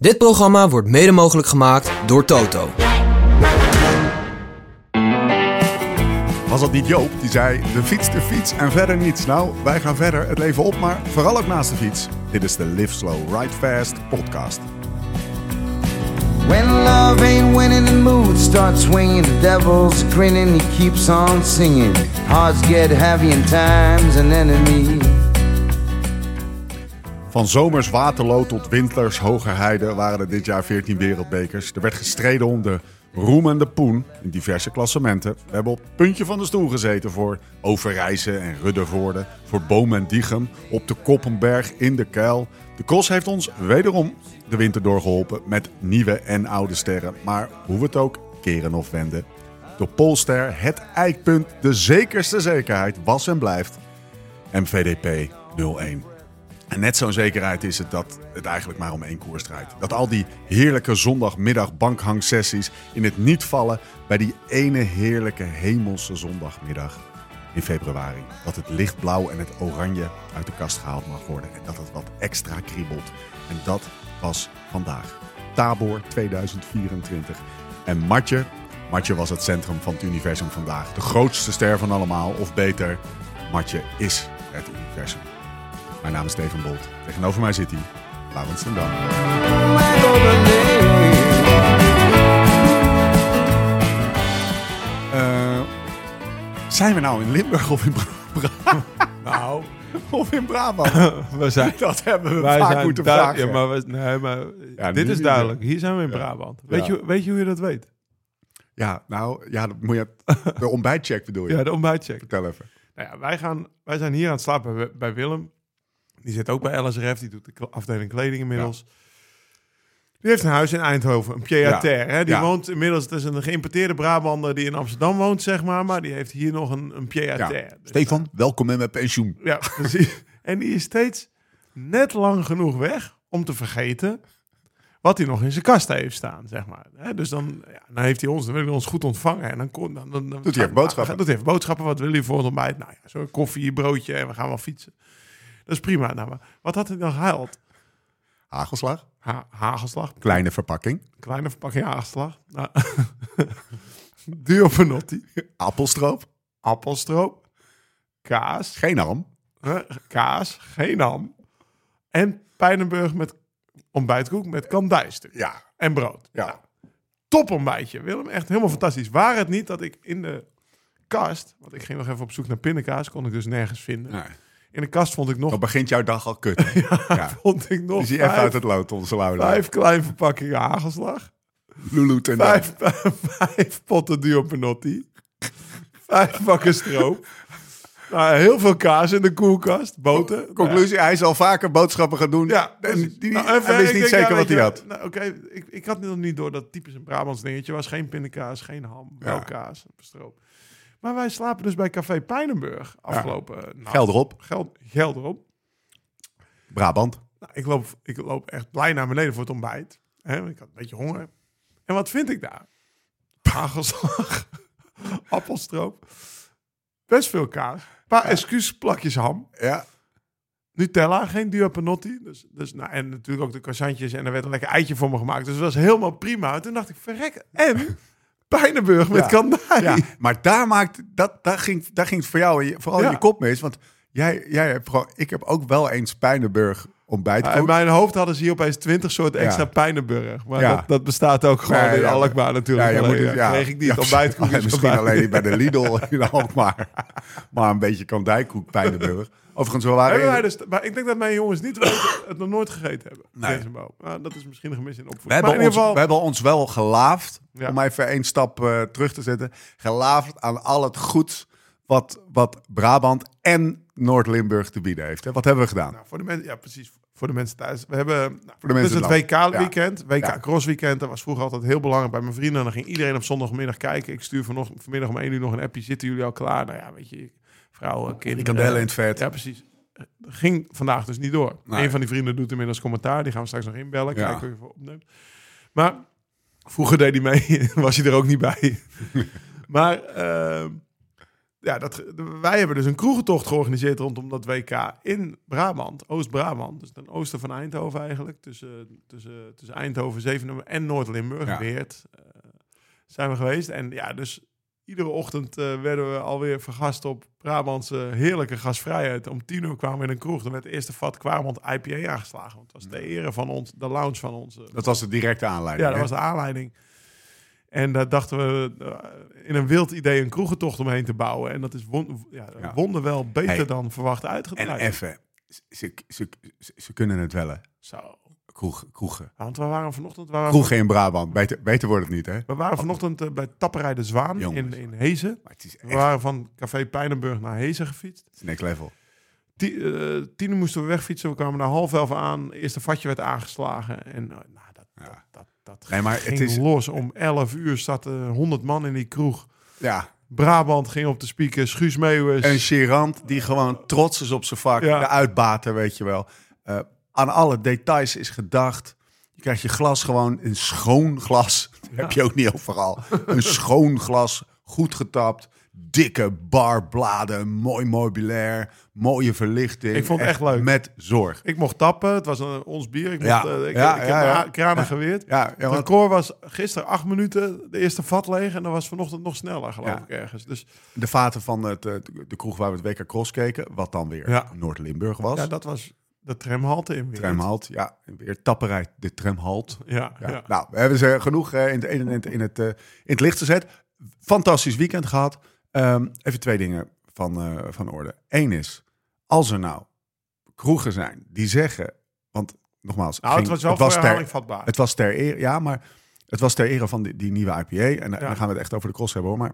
Dit programma wordt mede mogelijk gemaakt door Toto. Was dat niet Joop die zei: de fiets, de fiets en verder niets? Nou, wij gaan verder het leven op, maar vooral ook naast de fiets. Dit is de Live Slow, Ride Fast podcast. When love ain't winning, the mood starts swinging. The devil's grinning, he keeps on singing. Hearts get heavy in time's an enemy. Van zomers Waterloo tot winters Hogerheide waren er dit jaar 14 wereldbekers. Er werd gestreden om de roem en de poen in diverse klassementen. We hebben op het puntje van de stoel gezeten voor Overijse en Ruddervoorde, voor Boom en Diegem, op de Koppenberg, in de Kuil. De cross heeft ons wederom de winter doorgeholpen met nieuwe en oude sterren. Maar hoe we het ook keren of wenden, de Polster, het eikpunt, de zekerste zekerheid was en blijft MVDP 01. En net zo'n zekerheid is het dat het eigenlijk maar om één koers draait. Dat al die heerlijke zondagmiddag bankhangsessies in het niet vallen bij die ene heerlijke hemelse zondagmiddag in februari. Dat het lichtblauw en het oranje uit de kast gehaald mag worden en dat het wat extra kriebelt. En dat was vandaag. Tabor 2024. En Matje, Matje was het centrum van het universum vandaag. De grootste ster van allemaal, of beter, Matje is het universum. Mijn naam is Steven Bolt. Tegenover mij zit hij, Laurens ten Dam. Eh, zijn we nou in Limburg of in Brabant? Nou, of in Brabant? we zijn... Dat hebben we vaak zijn moeten vragen. Ja, maar, we, nee, maar Ja, dit is duidelijk. Hier zijn we in Brabant. Weet, je, weet je hoe je dat weet? Ja, nou, ja, dat moet je, de ontbijtcheck bedoel je? Ja, de ontbijtcheck. Vertel even. Nou ja, wij, gaan, wij zijn hier aan het slapen bij, bij Willem. Die zit ook bij LSRF. Die doet de afdeling kleding inmiddels. Die heeft een huis in Eindhoven, een pied-à-terre. hè? Die Ja. woont inmiddels, het is een geïmporteerde Brabander die in Amsterdam woont, zeg maar. Maar die heeft hier nog een, een pied-à-terre. Dus, Stefan, welkom in mijn pensioen. Ja, precies. en die is steeds net lang genoeg weg om te vergeten wat hij nog in zijn kast heeft staan, zeg maar. Dus dan, ja, dan heeft hij ons, dan wil hij ons goed ontvangen. En dan, kon, dan, dan, dan Doet hij even boodschappen. Doet hij even boodschappen. Wat wil hij voor het ontbijt? Nou ja, zo'n koffie, broodje en we gaan wel fietsen. Dat is prima. Nou, maar wat had hij dan gehaald? Hagelslag, Ha hagelslag. kleine verpakking, Kleine verpakking hagelslag. Nou, Duo Panotti. appelstroop, Appelstroop. Kaas. geen. Huh? kaas, geen ham. En Pijnenburg met ontbijtkoek met kandijstuk. Ja, En brood. ja. Top ontbijtje. Willem, echt helemaal fantastisch. Waar het niet dat ik in de kast... Want ik ging nog even op zoek naar pindakaas. Kon ik dus nergens vinden. Nee. In de kast vond ik nog... Dan begint jouw dag al kut. ja. Vond ik nog je even vijf, uit het lood, onze Laura. vijf kleine verpakkingen hagelslag. Lulu ten. Vijf, vijf potten duo panotti. Vijf bakken stroop. Nou, heel veel kaas in de koelkast. Boter. Conclusie, hij zal vaker boodschappen gaan doen. Ja, en precies. die, Nou, hij even, wist niet zeker ja, wat hij had. Nou, Oké, ik, ik had nog niet door dat typisch een Brabants dingetje was. Geen pindakaas, geen ham, wel Ja. kaas, stroop. Maar wij slapen dus bij Café Pijnenburg afgelopen nacht. Geld erop. Geld, geld erop. Brabant. Nou, ik, loop, ik loop echt blij naar beneden voor het ontbijt. Hè, ik had een beetje honger. En wat vind ik daar? Hagelslag, appelstroop, best veel kaas, een paar excuusplakjes ham. Ja. Nutella, geen Duo Panotti. Dus, dus, nou, en natuurlijk ook de croissantjes. En er werd een lekker eitje voor me gemaakt. Dus dat was helemaal prima. En toen dacht ik, verrek. En Pijnenburg met Ja. kandij. ja. Maar daar, maakt, dat, daar, ging, daar ging het voor jou vooral in je kop mis. Want jij, jij hebt gewoon, ik heb ook wel eens Pijnenburg ontbijtkoek. in mijn hoofd hadden ze hier opeens 20 soorten extra Ja. Pijnenburg. Maar Ja. dat, dat bestaat ook gewoon in Alkmaar natuurlijk. Alleen, ja, kreeg ik niet. ontbijtkoek. Misschien alleen bij de Lidl in Alkmaar. Maar een beetje kandijkoek Pijnenburg. Overigens wel waar. Hebben wij dus, maar ik denk dat mijn jongens niet weten, het nog nooit gegeten hebben. Nee. Deze boom. Nou, dat is misschien een gemis in We opvoeding. hebben, Maar in ons, geval, we hebben ons wel gelaafd, Ja. om even één stap eh, terug te zetten. Gelaafd aan al het goeds wat, wat Brabant en Noord-Limburg te bieden heeft. Hè? Wat hebben we gedaan? Nou, voor de mensen, ja, precies. Voor de mensen thuis. We hebben nou, Voor de mensen dus het het. WK-weekend, WK Ja. Cross Weekend. Dat was vroeger altijd heel belangrijk bij mijn vrienden. En dan ging iedereen op zondagmiddag kijken. Ik stuur vanochtend, vanmiddag om 1 uur nog een appje. Zitten jullie al klaar? Nou ja, weet je, vrouwen, kinderen. Frikandellen in het vet. Ja, precies. Ging vandaag dus niet door. Nee. Een van die vrienden doet inmiddels commentaar. Die gaan we straks nog inbellen. Ja. Kijken hoe je opneemt. Maar vroeger deed hij mee. was hij er ook niet bij. maar ehm, ja, dat, wij hebben dus een kroegentocht georganiseerd rondom dat WK in Brabant, Oost-Brabant. Dus ten oosten van Eindhoven eigenlijk. Tussen, tussen, tussen Eindhoven, Zevenum en Noord-Limburg, Ja. Weert. eh, zijn we geweest. En ja, dus iedere ochtend eh, werden we alweer vergast op Brabantse heerlijke gasvrijheid. Om tien uur kwamen we in een kroeg. Dan werd het eerste vat Kwaremond IPA aangeslagen. Want het was de ere van ons, de lounge van ons. Dat was de directe aanleiding. ja, dat hè? was de aanleiding. En daar dachten we eh, in een wild idee een kroegentocht omheen te bouwen. En dat is won ja, Ja. wonderwel beter Hey. dan verwacht En uitgedraaid. even, ze, ze, ze, ze kunnen het wel, hè? Zo. Kroeg, kroegen. Want we waren vanochtend, waren, Kroegen in Brabant. Beter, beter wordt het niet, hè? we waren vanochtend eh, bij Tapperij de Zwaan in, Jongens. in Hezen. Maar het is We echt waren van Café Pijnenburg naar Hezen gefietst. next level. Eh, tien uur moesten we wegfietsen. We kwamen naar half elf aan. Eerste vatje werd aangeslagen. En eh, nou, dat, Ja. dat, dat, dat Nee, maar het is- los. Om elf uur zaten honderd man in die kroeg. Ja, Brabant ging op de speakers. Guus Meeuwis. een Gerant die gewoon trots is op zijn vak. Ja. De uitbater, weet je wel. Eh, aan alle details is gedacht. Je krijgt je glas gewoon een schoon glas. Dat heb je ook niet overal. Een schoon glas, goed getapt. Dikke barbladen, mooi meubilair, mooie verlichting. Ik vond het echt leuk. Met zorg. Ik mocht tappen. Het was een, ons bier. Ik, mocht, Ja. ik, Ja, ik ja, heb mijn kranen geweerd. Ja, Het record was gisteren acht minuten de eerste vat leeg. En dan was vanochtend nog sneller, geloof ik, ergens. Dus de vaten van het, eh, de kroeg waar we het WK Cross keken. Wat dan weer Ja. Noord-Limburg was. ja, dat was de tramhalte in weer. Tramhalt, ja. Weer tapperij, de tramhalt. Ja, Ja. ja. Nou, we hebben ze genoeg eh, in, het, in, het, in, het, eh, in het licht gezet. Fantastisch weekend gehad. Ehm, even twee dingen van, eh, van orde. Eén is, als er nou kroegen zijn die zeggen... Want nogmaals, Nou, het was wel ter, herhaling vatbaar. het was ter ere, ja, maar het was ter ere van die, die nieuwe IPA. En, dan gaan we het echt over de cross hebben hoor. Maar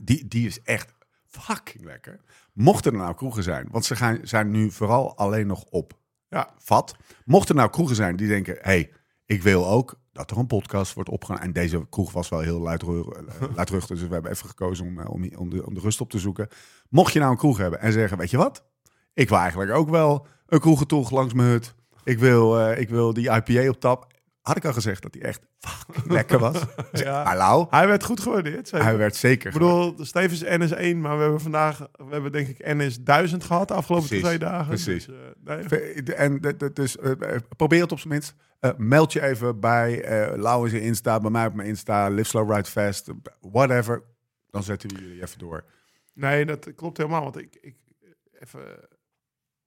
die, die is echt fucking lekker. Mochten er nou kroegen zijn, want ze gaan, zijn nu vooral alleen nog op Ja. vat. Mochten er nou kroegen zijn die denken, hey, ik wil ook dat er een podcast wordt opgenomen. En deze kroeg was wel heel eh, luidruchtig, dus we hebben even gekozen om, eh, om, om, de, om de rust op te zoeken. Mocht je nou een kroeg hebben en zeggen, weet je wat? Ik wil eigenlijk ook wel een kroegentoeg langs mijn hut. Ik wil, eh, ik wil die IPA op tap. Had ik al gezegd dat die echt fucking lekker was. Ja. Hallo. Hij werd goed gewaardeerd. zeker. Hij werd zeker. Ik bedoel, de Stevens NS1, maar we hebben vandaag, we hebben denk ik NS 1000 gehad de afgelopen Precies, twee dagen. precies. Dus, eh, nee. Ve- En dus eh, eh, probeer het op zijn minst. Eh, meld je even bij eh Lau in Insta, bij mij op mijn Insta, Live Slow Ride Fast, whatever. Dan zetten we jullie even door. nee, dat klopt helemaal. Want ik, ik even,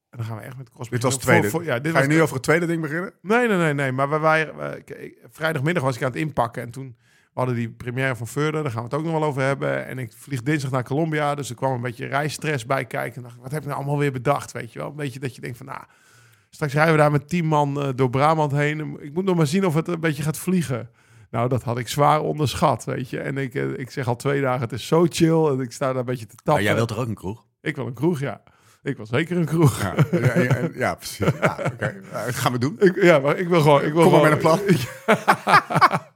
en dan gaan we echt met cross Dit was het tweede. Voor- voor- ja, dit Ga was je nu over het tweede ding beginnen? Nee, nee, nee, nee. Maar we waren, vrijdagmiddag was ik aan het inpakken. En toen we hadden die première van Further. Daar gaan we het ook nog wel over hebben. En ik vlieg dinsdag naar Colombia. Dus er kwam een beetje reisstress bij kijken. En dacht ik, wat heb ik nou allemaal weer bedacht? Weet je wel? Een beetje dat je denkt van, nou... Straks rijden we daar met tien man eh, door Brabant heen. Ik moet nog maar zien of het een beetje gaat vliegen. Nou, dat had ik zwaar onderschat, weet je. En ik, eh, ik zeg al twee dagen, het is zo chill. En ik sta daar een beetje te tappen. toch ook een kroeg? Ik wil een kroeg, ja. Ik wil zeker een kroeg. Ja, ja, ja, ja, precies. Ja, oké. Nou, dat gaan we doen. Ik, ja, maar ik wil gewoon... Ik wil Kom maar gewoon, met een plan.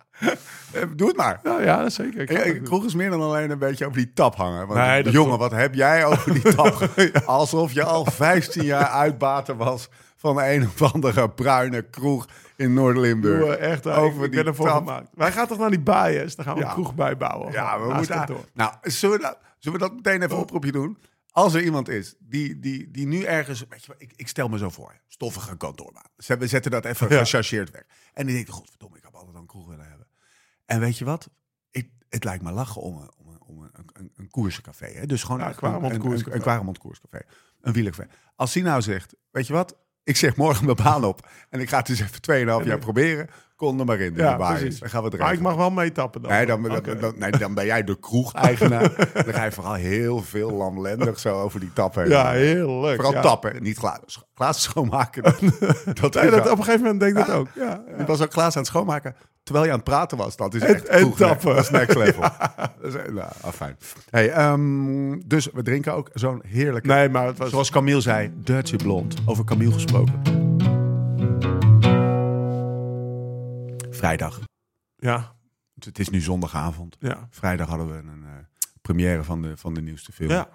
Eh, Doe het maar. Nou ja, zeker. Ik kroeg is meer dan alleen een beetje over die tap hangen. Want, Nee, jongen, wat heb jij over die tap? Alsof je al 15 jaar uitbater was van een of andere bruine kroeg in Noord-Limburg. Echt, Over over ik die ben ervoor tap. gemaakt. Wij gaan toch naar die bias? Dan gaan we Ja. een kroeg bijbouwen. Ja, we moeten. Nou, zullen we, dat, zullen we dat meteen even een oproepje doen? Als er iemand is die, die, die nu ergens. Weet je, ik, ik stel me zo voor: stoffige kantoorbaan. We zetten dat even Ja. gechargeerd weg. En die denkt: Godverdomme, ik had altijd al een kroeg willen hebben. En weet je wat? Ik, het lijkt me lachen om een, om een, om een, een, een koerscafé. Hè? Dus gewoon Ja, een, een, koerscafé. een, een Quaremont koerscafé. Een wielercafé. Als die nou zegt: Weet je wat? Ik zeg morgen mijn baan op. En ik ga het dus even 2,5 jaar proberen. Kom er maar in. Ja, bias. precies. Dan gaan we het Maar ik mag wel meetappen dan. Nee, dan, dan, nee, dan ben jij de kroeg-eigenaar. dan ga je vooral heel veel lamlendig zo over die tap heen. Ja, heel leuk. Vooral ja. tappen, niet glazen, glazen schoonmaken. Dat, dat, Nee, is dat, wel- op een gegeven moment denk ik dat ook. Ja, Ik was ook glazen aan het schoonmaken terwijl je aan het praten was. Dat is echt en tappen. Dat is next level. Dat is, nou, ah, fijn. Hey, ehm, dus we drinken ook zo'n heerlijke... Nee, maar het was... Zoals Camille zei, Dirty Blond. Over Camille gesproken. Vrijdag. Ja, Het is nu zondagavond. ja, Vrijdag hadden we een eh, première van de, van de nieuwste film. ja.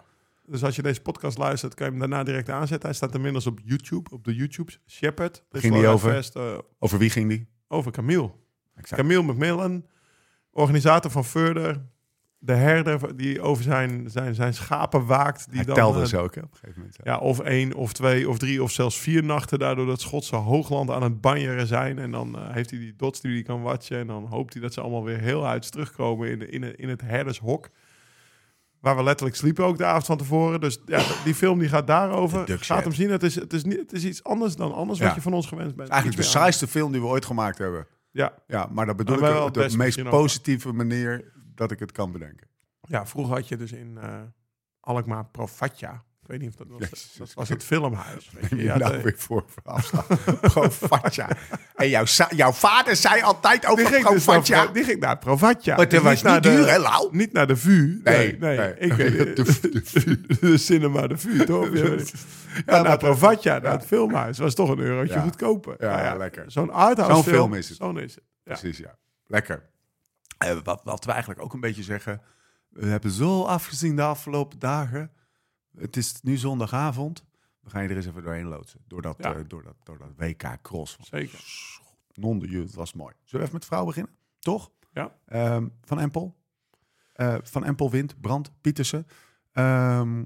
Dus als je deze podcast luistert, kan je hem daarna direct aanzetten. Hij staat inmiddels op YouTube, op de YouTube's. Shepard. Ging die over? Over wie ging die? over Camille. Exact. Camille McMillan, organisator van Further. de herder die over zijn, zijn, zijn schapen waakt. Die Hij dan, telde eh, ze ook hè, op een gegeven moment. Ja. Ja, of één, of twee, of drie, of zelfs vier nachten daardoor dat Schotse hoogland aan het banjeren zijn. En dan eh, heeft hij die dots die hij kan watchen. En dan hoopt hij dat ze allemaal weer heel uit terugkomen in, de, in, het, in het herdershok. Waar we letterlijk sliepen ook de avond van tevoren. Dus ja, die film die gaat daarover. Gaat Shed. hem zien. Het is, het, is niet, het is iets anders dan anders Ja. wat je van ons gewend bent. Eigenlijk de saaiste film die we ooit gemaakt hebben. Ja, Ja, maar dat bedoel ik wel op de meest positieve manier dat ik het kan bedenken. ja, vroeger had je dus in eh Alkmaar Profatja. Ik weet niet of dat was. Jezus. Dat was het filmhuis. Weet je. Neem je Ja, nou de- weer voor afslag. Provatja. En jouw, jouw vader zei altijd die over ging, dus naar, Provatja. Pro- die ging naar Provatja. Maar dat Dus was naar niet duur, hè, Lau? Niet naar de VU. Nee, nee. nee. Ik weet De- de, de, cinema, de VU, toch? Ja, naar maar- Provatja, naar het filmhuis. was toch een eurotje Ja. goedkoper. Ja, Nou lekker. Zo'n arthouse Zo'n film, is het. Zo'n is het. Ja. Precies, ja. Lekker. Eh, wat, wat we eigenlijk ook een beetje zeggen. We hebben zo afgezien de afgelopen dagen. Het is nu zondagavond. We gaan je er eens even doorheen loodsen. Door dat, Ja. eh, door dat, door dat WK Cross. Zeker. Non het was mooi. Zullen we even met vrouw beginnen? Toch? Ja. Ehm, van Empel. Eh, van Empel wint. Brand. Pietersen. Ehm,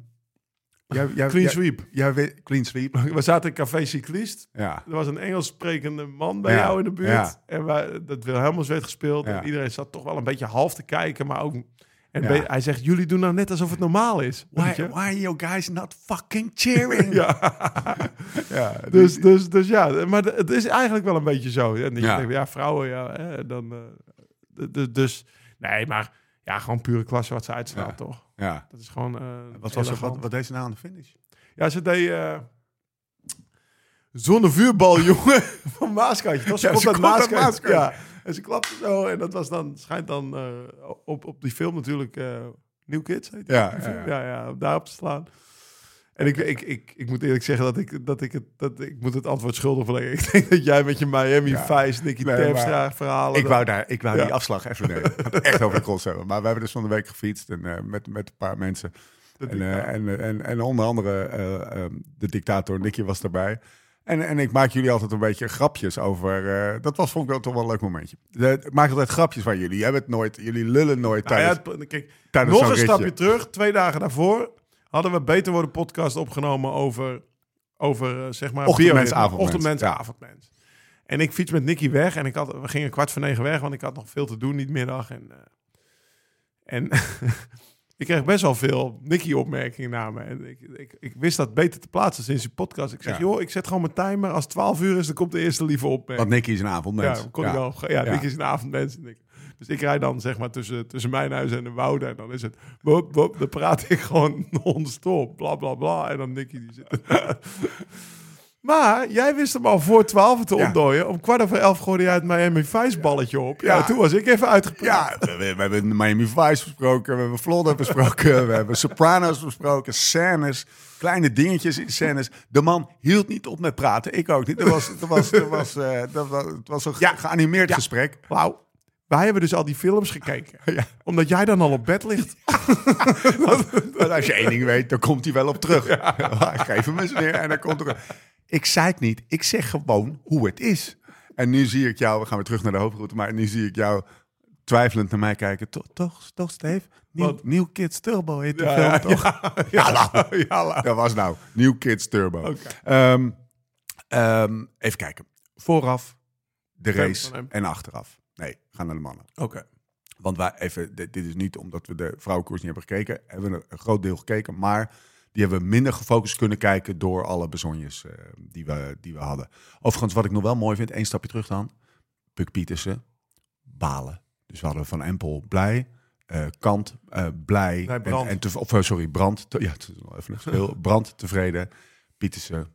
jij, jij, Clean jij- sweep. Jij, clean sweep. We zaten in Café Cyclist. Ja. Er was een Engels sprekende man bij Ja, jou in de buurt. ja. En wij, dat Wilhelmus werd gespeeld. En iedereen zat toch wel een beetje half te kijken. Maar ook... En Ja. hij zegt, jullie doen nou net alsof het normaal is. Why, why are you guys not fucking cheering? Ja. ja Dus, dus, dus ja, maar het is eigenlijk wel een beetje zo. En Ja. denkt, ja, vrouwen, ja, hè, dan... eh, dus, nee, maar ja, gewoon pure klasse wat ze uitstraalt, Ja. toch? ja. Dat is gewoon... eh, Wat, was er, wat, wat deed ze nou aan de finish? Ja, ze deed... eh Zonnevuurbal, jongen, van Maaskantje. toch? Ze Ja, ze komt Maaskantje. Ja, en ze klapte zo. En dat was dan, schijnt dan eh, op, op die film natuurlijk... eh New Kids, heet? Ja, ja, ja. ja, ja, om daarop te slaan. En ik, ik, ik, ik moet eerlijk zeggen dat ik, dat ik, het, dat ik moet het antwoord schuldig verlengen. Ik denk dat jij met je Miami Ja. Vice, Nicky Nee, Terpstra verhalen... Ik dat- wou, daar, ik wou Ja. die afslag even nemen. Echt over de cross hebben. Maar we hebben dus van de week gefietst en, eh, met, met een paar mensen. dat En, en, en, en onder andere eh, ehm, de dictator Nicky was daarbij. En, en ik maak jullie altijd een beetje grapjes over... eh, dat was vond ik wel toch wel een leuk momentje. De- ik maak altijd grapjes van jullie. Hebt het nooit, jullie lullen nooit Nou ja, tijdens, het- kijk, tijdens nog een stapje terug. Twee dagen daarvoor hadden we Beter Worden podcast opgenomen over, over eh, zeg maar... Ochtendmens, avondmens. Ochtendmens, Ja. avondmens. En ik fiets met Nicky weg en ik had, we gingen kwart voor negen weg, want ik had nog veel te doen die middag. En, eh, en ik kreeg best wel veel Nicky-opmerkingen naar me. En ik, ik, ik wist dat beter te plaatsen sinds die podcast. Ik zeg, Ja. joh, ik zet gewoon mijn timer. Als het 12 uur is, dan komt de eerste lieve opmerking. Want Nicky is een avondmens. Ja, kon ik wel. Ja, Ja. Nick is een avondmens. Dus ik rijd dan zeg maar tussen, tussen mijn huis en de Woude. En dan is het... Wop, wop, dan praat ik gewoon non-stop. Bla, bla, bla. En dan Nicky die zit... maar jij wist hem al voor 12 te Ja. ontdooien. Om kwart over elf gooide jij het Miami Vice balletje op. Ja. Ja. toen was ik even uitgepraat. Ja, we, we- we hebben Miami Vice besproken, we hebben Florida besproken, we hebben Sopranos besproken, scènes, kleine dingetjes in scènes. De man hield niet op met praten, ik ook niet. Er was, er was, er was, eh, dat was, het was een Ja. geanimeerd gesprek. Wauw. Wij hebben dus al die films gekeken. Ja. Omdat jij dan al op bed ligt. Want als je één ding weet, dan komt hij wel op terug. Ik geef hem eens weer en dan komt er... Ik zei het niet, ik zeg gewoon hoe het is. En nu zie ik jou, we gaan weer terug naar de hoofdroute, maar nu zie ik jou twijfelend naar mij kijken. Toch, toch, toch Steve? Nieuw, Kids Turbo heet de Ja, film ja, toch? Ja, ja, Dat was nou New Kids Turbo. Ehm, ehm, even kijken. Vooraf, de race en achteraf. Nee, gaan naar de mannen. Oké. Want wij even, dit, dit is niet omdat we de vrouwenkoers niet hebben gekeken. Hebben we een groot deel gekeken, maar die hebben we minder gefocust kunnen kijken door alle bezonjes eh, die, we, die we hadden. Overigens, wat ik nog wel mooi vind, één stapje terug dan. Puk Pietersen, balen. Dus we hadden Van Empel blij, eh, Kant eh, blij. En, Brand. en te, of sorry, Brand. te- ja, het is nog even een verschil. Brand tevreden, Pietersen.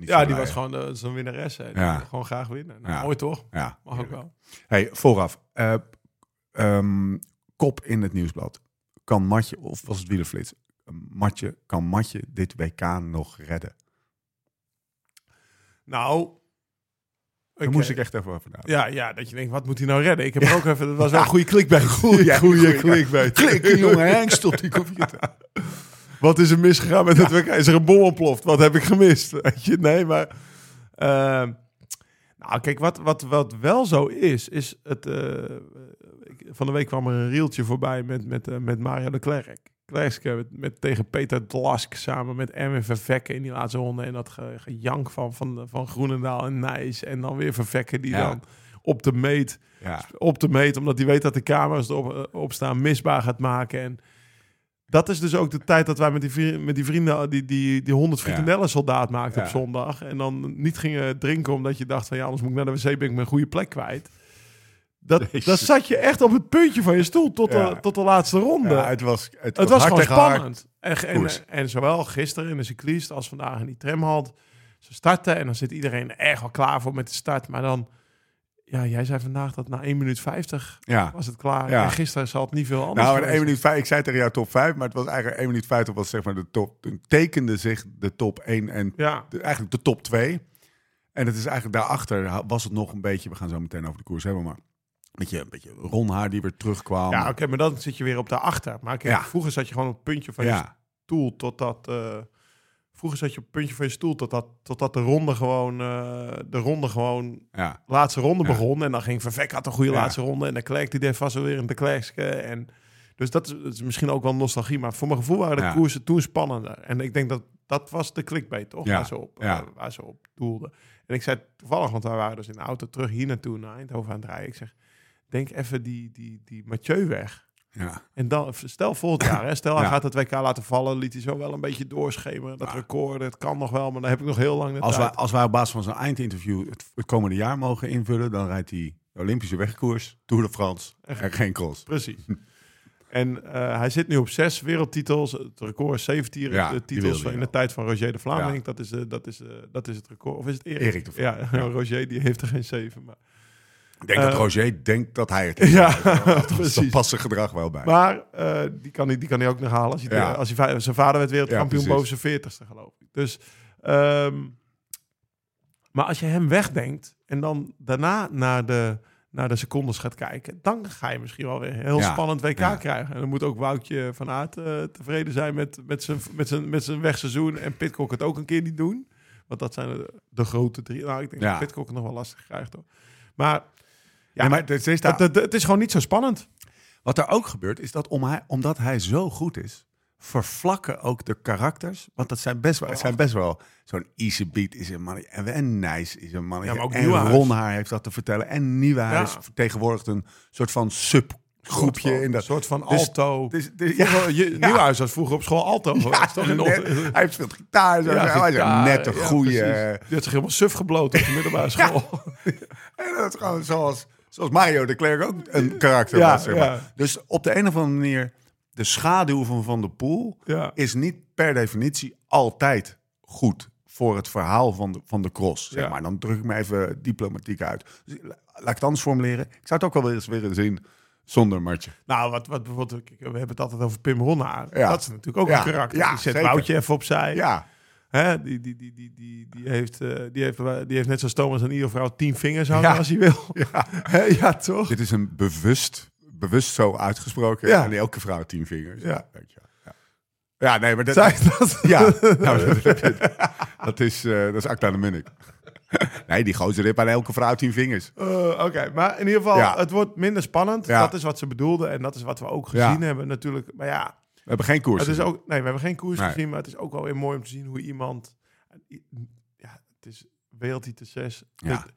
Niet Ja, die was gewoon eh, zo'n winnares. Hè. Die Ja. Gewoon graag winnen. Nou, Ja. Mooi toch? Ja, Mag ook wel. Hey, vooraf. eh, ehm, kop in het nieuwsblad. Kan Matje, of was het wielerflits? Matje, kan Matje dit WK nog redden? Nou... Daar moest ik echt even over nadenken. Ja, ja, dat je denkt, wat moet hij nou redden? Ik heb ook even, dat was wel een goede clickbait. Goeie- Goeie, goede clickbait. Klik, jongen, Henk, stop die computer. Wat is er misgegaan met het WK? Is er een bom ontploft? Wat heb ik gemist? Weet je, nee, maar... ehm, Nou, kijk, wat, wat, wat wel zo is, is het... eh, van de week kwam er een reeltje voorbij met, met, eh, met Mario de Klerk. Klerkske met, met, tegen Peter Dlask samen met Erwin Vervekken in die laatste ronde. En dat ge- gejank van, van, van Groenendaal en Nijs. En dan weer Vervekken die Ja. dan op de meet Ja. op te meten, omdat hij weet dat de camera's erop eh, op staan misbaar gaat maken. En dat is dus ook de tijd dat wij met die, vri- met die vrienden die, die, die 100 frikandellen soldaat maakten Ja. op zondag. En dan niet gingen drinken omdat je dacht van ja, anders moet ik naar de wc, ben ik mijn goede plek kwijt. Dat, Jezus. dat zat je echt op het puntje van je stoel tot, Ja. de, tot de laatste ronde. Ja, het was, het, Het was gewoon spannend. En, en, en zowel gisteren in de cyclist als vandaag in die tramhand. Ze starten en dan zit iedereen er echt wel klaar voor met de start. Maar dan, ja, jij zei vandaag dat na 1 minuut 50 Ja. was het klaar. Ja. En gisteren zal het niet veel anders Nou, in geweest 1 minuut 5, ik zei tegen jou top 5, maar het was eigenlijk 1 minuut 50 was zeg maar de top. Tekende zich de top 1 en Ja, de, eigenlijk de top 2. En het is eigenlijk daarachter was het nog een beetje, we gaan zo meteen over de koers hebben, maar een beetje, een beetje Ron Haar die weer terugkwam. ja oké, maar dan zit je weer op de achter. Maar kijk, Ja. vroeger zat je gewoon op het puntje van je ja, stoel totdat... eh vroeger zat je op het puntje van je stoel totdat, totdat de ronde gewoon... eh, de ronde gewoon ja, laatste ronde Ja. begon. En dan ging Vervek had een goede Ja. laatste ronde. En de Klerk die deed vast wel weer een de Klerkske. En dus dat is, dat is misschien ook wel nostalgie. Maar voor mijn gevoel waren de koersen toen spannender. En ik denk dat dat was de clickbait, toch? Ja. Waar, ze op, eh, waar ze op doelden. En ik zei toevallig, want wij waren dus in de auto terug hier naartoe naar Eindhoven aan het rijden. Ik zeg, denk even die, die, die Mathieu weg. Ja. En dan, stel volgend jaar, hè, stel hij Ja. gaat het WK laten vallen, liet hij zo wel een beetje doorschemeren. Dat Ja. record, het kan nog wel, maar dan heb ik nog heel lang de Als, wij, als wij op basis van zijn eindinterview het, het komende jaar mogen invullen, dan rijdt hij de Olympische wegkoers, Tour de France en geen cross. Precies. En eh, hij zit nu op zes wereldtitels. Het record is 17 Ja, de die titels wilde van in je de tijd van Roger de Vlaming. Ja. Dat, is, eh, dat, is, eh, dat is het record. Of is het Erik? Erik de Vlaming, Ja, ja. Roger die heeft er geen zeven. Maar, Ik denk dat Eh, Roger denkt dat hij het is. ja, precies. past zijn gedrag wel bij. Maar eh, die, kan hij, die kan hij ook nog halen. Als hij, Ja. als hij, zijn vader werd wereldkampioen boven zijn veertigste, geloof ik. Dus, ehm, maar als je hem wegdenkt en dan daarna naar de, naar de secondes gaat kijken, dan ga je misschien wel weer een heel Ja. spannend WK Ja. krijgen. En dan moet ook Woutje van Aert eh, tevreden zijn met, met, zijn, met, zijn, met zijn wegseizoen en Pitcock het ook een keer niet doen. Want dat zijn de, de grote drie. Nou, ik denk Ja. dat Pitcock het nog wel lastig krijgt hoor. Maar ja, Nee, maar het is daar- het, is gewoon niet zo spannend. Wat er ook gebeurt, is dat om hij, omdat hij zo goed is, vervlakken ook de karakters. Want dat zijn best wel, het zijn best wel zo'n Easy Beat is een mannetje. En, en Nijs is een mannetje. Ja, en. Ron Haar heeft dat te vertellen. En Nieuwenhuis Ja. vertegenwoordigt een soort van subgroepje in dat. Een soort van Dus- alto. Dus, dus, je, ja. Nieuwhuis was vroeger op school alto. geweest, toch? In de- net- hij speelt gitaar. Zo, Ja, hij is een ja, precies. Die had zich helemaal suf gebloot op de middelbare school. En dat is gewoon zoals, zoals Mario de Klerk ook een karakter Ja, was. Zeg maar. ja. Dus op de een of andere manier, de schaduw van Van der Poel Ja. is niet per definitie altijd goed voor het verhaal van de, van de cross. Zeg Ja. maar. Dan druk ik me even diplomatiek uit. Dus, la- laat ik het anders formuleren. Ik zou het ook wel eens willen zien zonder Martje. Nou, wat, wat bijvoorbeeld, we hebben het altijd over Pim Ronnaar. Ja. Dat is natuurlijk ook een karakter. ja, die zet. Woutje even opzij. Ja, Hè? Die, die, die, die, die, die, heeft, eh, die, heeft, die heeft net zoals Thomas en ieder vrouw tien vingers hangen Ja. als hij wil. ja. Hè? ja, toch? dit is een bewust, bewust zo uitgesproken. Ja. En elke vrouw tien vingers. Ja. Weet je wel. ja. ja, nee, maar dat, dat? Ja, nou, dat, dat is, eh dat is Acta de Munnik. Nee, die gozer heeft aan elke vrouw tien vingers. Eh, Oké, maar in ieder geval, Ja. het wordt minder spannend. Ja. Dat is wat ze bedoelden en dat is wat we ook Ja. gezien hebben natuurlijk. Maar ja, We hebben geen koers. Het is ook, nee, we hebben geen koers Nee. gezien, maar het is ook wel weer mooi om te zien hoe iemand. Ja, het is wereldtitel 6. Ja. Het-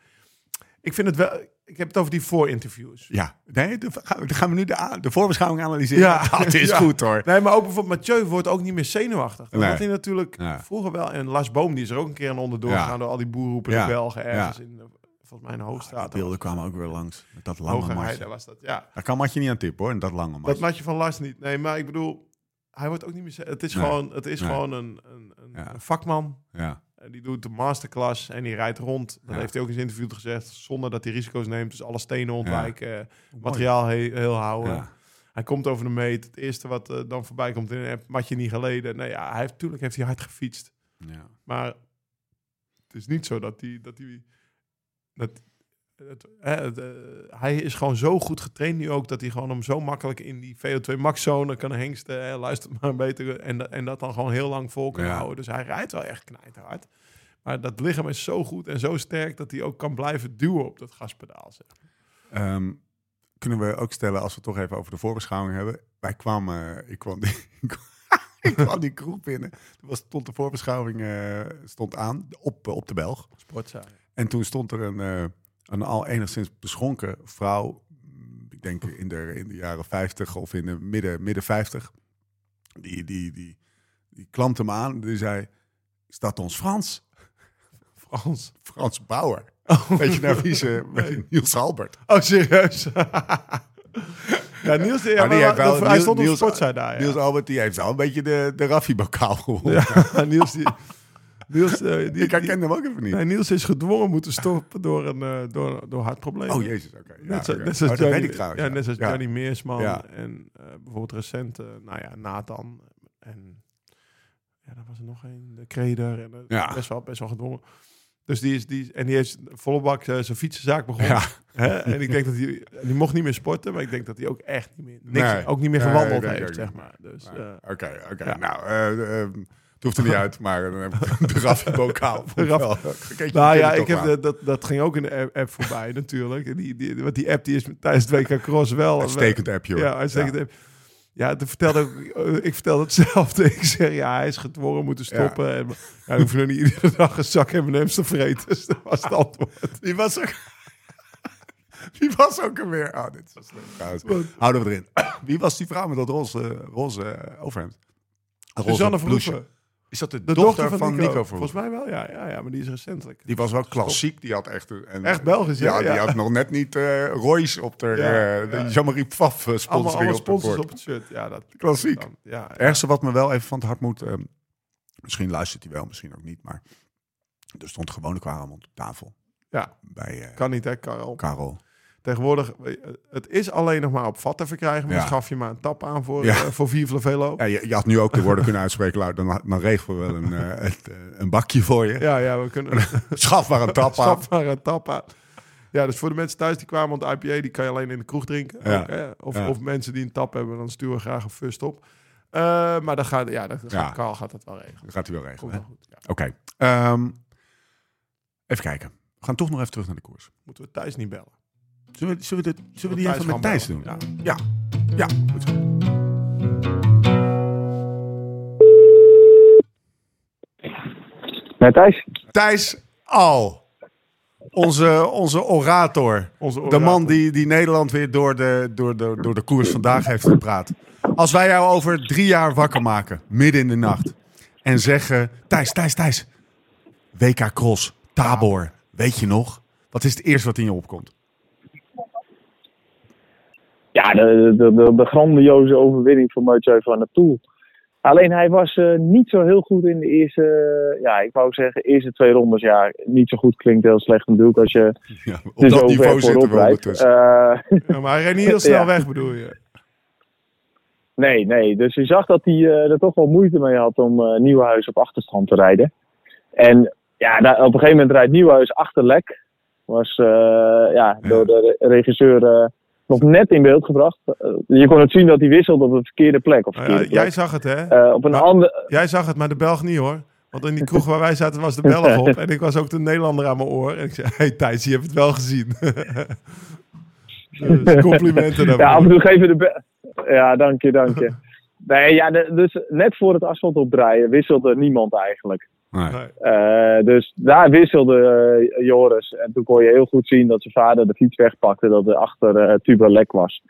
ik vind het wel. Ik heb het over die voorinterviews. Ja, nee, dan gaan we, nu de, de voorbeschouwing analyseren. Ja. dat is Ja. goed hoor. Nee, maar ook bijvoorbeeld Mathieu wordt ook niet meer zenuwachtig. Dat Nee. had hij natuurlijk Ja. vroeger wel. En Lars Boom die is er ook een keer aan onderdoor Ja. gegaan door al die boerroepen Ja. Belgen ergens Ja. in, eh, volgens mij in de Hoogstraat. De beelden kwamen ook weer langs. Met dat lange matje. was dat, ja. Daar kan Matje niet aan tippen hoor, en dat lange matje. Dat matje van Lars niet. Nee, maar ik bedoel, hij wordt ook niet meer... Het is Nee. gewoon, het is Nee. gewoon een, een, een, Ja. een vakman. Ja, En die doet de masterclass en die rijdt rond. Dat Ja. heeft hij ook in zijn interview gezegd. Zonder dat hij risico's neemt. Dus alle stenen ontwijken. Materiaal he- heel houden. Hij komt over de meet. Het eerste wat eh, dan voorbij komt in een app. Matje niet geleden. Nee, ja, hij heeft, tuurlijk heeft hij hard gefietst. ja. Maar het is niet zo dat hij... Dat hij dat, het, hè, het, eh, hij is gewoon zo goed getraind nu ook... dat hij gewoon hem zo makkelijk in die VO2 max-zone kan hengsten. Hè, luister maar beter. En, en dat dan gewoon heel lang vol kan Ja. houden. Dus hij rijdt wel echt knijterhard. Maar dat lichaam is zo goed en zo sterk dat hij ook kan blijven duwen op dat gaspedaal. Zeg. Ehm, kunnen we ook stellen, als we het toch even over de voorbeschouwing hebben. Wij kwamen, eh, ik kwam die, ik kwam die kroeg binnen. Toen was, stond de voorbeschouwing eh, stond aan op, op de Belg. Sportzaal. En toen stond er een, een al enigszins beschonken vrouw. Ik denk in de, in de jaren 50 of in de midden, midden 50. Die, die, die, die klampte me aan. Die zei, is dat ons Frans? Frans. Frans Bauer. Weet je naar wie ze... Niels Albert. Oh, serieus? ja, Niels, ja, Maar die heeft wel- hij Niels- stond op Niels- sportzaal daar. Ja. Niels Albert die heeft wel een beetje de, de Raffi-bokaal gewonnen. Ja, Niels, die, Niels, eh, die, Ik herken hem ook even niet. nee, Niels is gedwongen moeten stoppen door, een, eh, door, door hartproblemen. Oh jezus, oké. Ja, Net, zo, oké. net zoals Oh, dat Johnny, weet ik trouwens. Ja, net zoals Ja. Johnny Meersman Ja. en eh, bijvoorbeeld recent, nou ja, Nathan en ja, daar was er nog een, de Kreder en Ja. best wel best wel gedwongen. Dus die is die en die heeft volle bak zijn fietsenzaak begonnen. Ja. Hè? En ik denk dat hij die mocht niet meer sporten, maar ik denk dat hij ook echt niet meer niks, Nee. ook niet meer gewandeld heeft, zeg maar. Dus Oké, oké. ja. Nou, eh, eh, het hoeft er niet uit, maar dan heb ik de Raffi-bokaal. Nou ja, ik heb, de- dat, dat ging ook in de app, app voorbij natuurlijk. Die, die, want die app die is tijdens het WK Cross wel... Uitstekend appje, hoor. Ja, uitstekend app. Ja, vertelde ik, eh, ik vertelde hetzelfde. Ik zeg, ja, hij is gedwongen moeten stoppen. En, ja, we hoeven nog niet iedere dag een zak M&M's te vreten. Dus dat was het antwoord. Die was ook... Wie was ook alweer? Oh, dit is leuk trouwens. Houden we erin. Wie was die vrouw met dat roze, roze overhemd? Roze Suzanne. Verhoeven. Is dat de, De dochter, van Nico, Verhoeven? Volgens mij wel, ja, ja, ja. Maar die is recentelijk. Die was wel klassiek. Die had echt... een- Echt Belgisch, ja, Ja, die had nog net niet eh Royce op de, Ja, eh, de ja. Jean-Marie Pfaff eh, Allemaal, sponsoring allemaal op sponsors op het shirt. Ja, dat, Klassiek. dan- ja, Het ergste wat me wel even van het hart moet... ehm, misschien luistert hij wel, misschien ook niet, maar... Er stond gewoon een Quaremont op tafel. ja, Bij eh, kan niet hè, Karel. Karel. Tegenwoordig, eh, het is alleen nog maar op vat te verkrijgen. Maar Ja. dan schaf je maar een tap aan voor, Ja. eh, voor Vive Velo. Ja, je, je had nu ook de woorden kunnen uitspreken. Lau, Dan, dan regelen we wel een, eh, een bakje voor je. Ja, ja, we kunnen Schaf maar een tap aan. schaf maar een tap aan. Ja, dus voor de mensen thuis die kwamen, want de IPA die kan je alleen in de kroeg drinken. Ja. Ook, hè? Of, Ja. of mensen die een tap hebben, dan sturen we graag een first op. Maar dan gaat, ja, dan gaat, Ja. Gaat dat wel regelen. Dat gaat hij wel regelen. Oké. Ehm, even kijken. We gaan toch nog even terug naar de koers. Moeten we Thijs niet bellen? Zullen we, zullen we, dit, zullen we die even met Thijs doen? bellen. Ja. Ja, goed zo. Met Thijs? Thijs Al. Onze, onze orator. Onze De man die, die Nederland weer door de, door, de, door de koers vandaag heeft gepraat. Als wij jou over drie jaar wakker maken, midden in de nacht. En zeggen, Thijs, Thijs, Thijs. WK Cross, Tabor, weet je nog? Wat is het eerste wat in je opkomt? Ja, de, de, de, de grandioze overwinning van Mathieu van der Poel. Alleen hij was eh, niet zo heel goed in de eerste, ja, ik wou zeggen, eerste twee rondes. Ja, niet zo goed klinkt heel slecht natuurlijk als je Ja, op er dat niveau zitten voorop we rijdt. ondertussen. Eh, Ja, maar hij reed niet heel snel Ja. weg, bedoel je? nee, nee. Dus je zag dat hij eh, er toch wel moeite mee had om Nieuwenhuis op achterstand te rijden. En ja, daar, op een gegeven moment rijdt Nieuwenhuis achter lek. Was eh, ja, door de re- regisseur eh, nog net in beeld gebracht. Eh, je kon het zien dat hij wisselt op de verkeerde plek. Of Nou verkeerde ja, jij zag het, hè? Eh, op een Maar- andere, Jij zag het, maar de Belg niet, hoor. Want in die kroeg waar wij zaten was de Belg op. En ik was ook de Nederlander aan mijn oor. En ik zei, hey Thijs, je hebt het wel gezien. dus complimenten daarvoor. Ja, af en toe geven de. Ja, dank je, dank je. Nee, ja, dus net voor het asfalt opdraaien wisselde niemand eigenlijk. Nee. Eh, dus daar wisselde eh, Joris. En toen kon je heel goed zien dat zijn vader de fiets wegpakte, dat er achter eh Tuba lek was.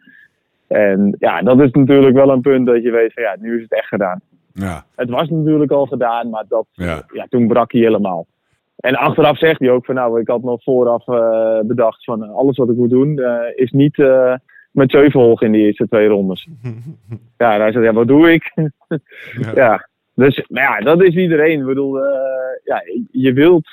En ja, dat is natuurlijk wel een punt dat je weet van ja, nu is het echt gedaan. Ja, Het was natuurlijk al gedaan, maar dat, ja. ja, toen brak hij helemaal. En achteraf zegt hij ook van nou, ik had nog vooraf bedacht van alles wat ik moet doen eh, is niet eh, met zeven hoog in de eerste twee rondes. ja, en hij zegt ja, wat doe ik? ja. Dus nou ja, dat is iedereen. Ik bedoel, eh, ja, je wilt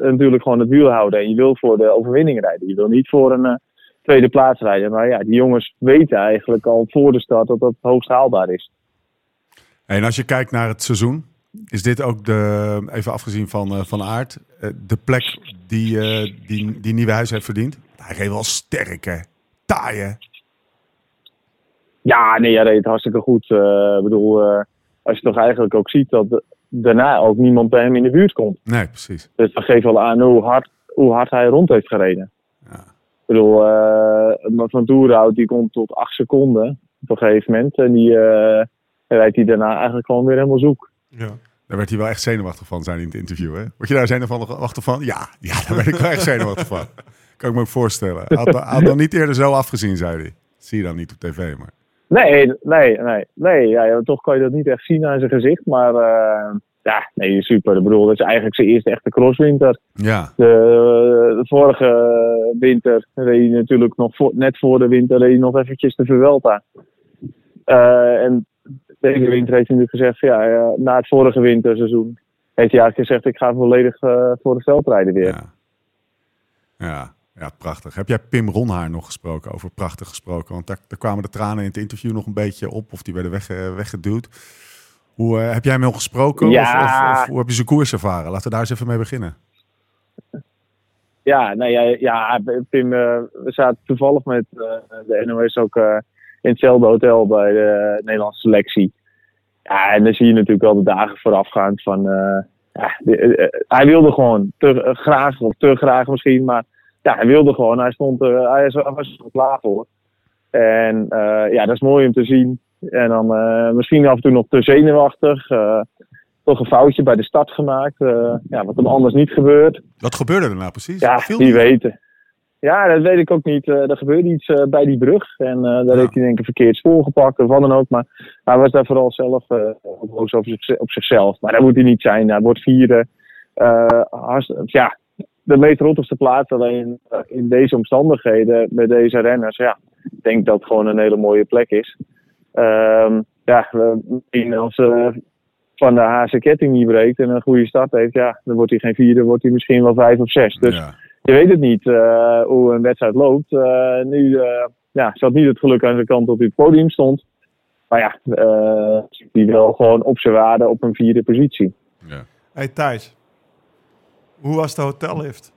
natuurlijk gewoon het wiel houden en je wilt voor de overwinning rijden. Je wil niet voor een eh, tweede plaats rijden. Maar ja, die jongens weten eigenlijk al voor de start dat dat hoogst haalbaar is. En als je kijkt naar het seizoen, is dit ook de, even afgezien van, eh, van eh, de plek die, die, die Nieuwenhuis heeft verdiend? Hij reed wel sterk, hè? Taai, hè? Ja, nee, hij reed hartstikke goed. Ik bedoel, als je toch eigenlijk ook ziet dat daarna ook niemand bij hem in de buurt komt. Nee, precies. Dus dat geeft wel aan hoe hard, hoe hard hij rond heeft gereden. Ja. Ik bedoel, eh, Van Toerhout die komt tot 8 seconden op een gegeven moment. En die uh, rijdt hij daarna eigenlijk gewoon weer helemaal zoek. Ja. Daar werd hij wel echt zenuwachtig van, zijn in het interview. Hè? Word je daar zenuwachtig van? Ja, ja daar werd ik wel echt zenuwachtig van. Kan ik me ook voorstellen. Had, had nog niet eerder zo afgezien, zei hij. Dat zie je dan niet op tv, maar... Nee, nee, nee. nee ja, toch kan je dat niet echt zien aan zijn gezicht. Maar uh, ja, nee, super. Ik bedoel, dat is eigenlijk zijn eerste echte crosswinter. Ja. De, de vorige winter reed hij natuurlijk nog voor, net voor de winter reed hij nog eventjes de Vuelta. Uh, en deze winter heeft hij nu gezegd, ja, uh, na het vorige winterseizoen heeft hij eigenlijk gezegd, ik ga volledig uh, voor de veldrijden weer. Ja. ja. Ja, prachtig. Heb jij Pim Ronhaar nog gesproken, over prachtig gesproken? Want daar, daar kwamen de tranen in het interview nog een beetje op, of die werden weg, weggeduwd. Hoe, uh, heb jij hem nog gesproken? Ja. Of, of, of, hoe heb je zijn koers ervaren? Laten we daar eens even mee beginnen. Ja, nou ja, ja Pim, uh, we zaten toevallig met de NOS ook in hetzelfde hotel bij de Nederlandse selectie. Ja, en dan zie je natuurlijk wel de dagen voorafgaand van... ja, de, hij wilde gewoon te graag, of te graag misschien, maar ja, hij wilde gewoon. Hij stond er, hij was er klaar voor. En uh, ja, dat is mooi om te zien. En dan uh, misschien af en toe nog te zenuwachtig. Uh, toch een foutje bij de start gemaakt. ja, wat hem anders niet gebeurt. Wat gebeurde er nou precies? Ja, Viel wie weten. Ja, dat weet ik ook niet. er gebeurde iets bij die brug. En daar ja. heeft hij denk ik een verkeerd spoor gepakt of wat dan ook. Maar hij was daar vooral zelf boos op, op zichzelf. Maar dat moet hij niet zijn. Hij wordt vierde. ja, de meest rottigste plaats. Alleen in deze omstandigheden met deze renners, ja, ik denk dat het gewoon een hele mooie plek is. Um, ja, misschien als uh, van de Haase ketting niet breekt en een goede start heeft, ja, dan wordt hij geen vierde, wordt hij misschien wel vijf of zes. Dus Ja. je weet het niet uh, hoe een wedstrijd loopt. Uh, nu ja, zat niet het geluk aan zijn kant dat hij op het podium stond. Maar ja, die wel gewoon op zijn waarde op een vierde positie. Ja. Hey Thijs, hoe was de hotellift?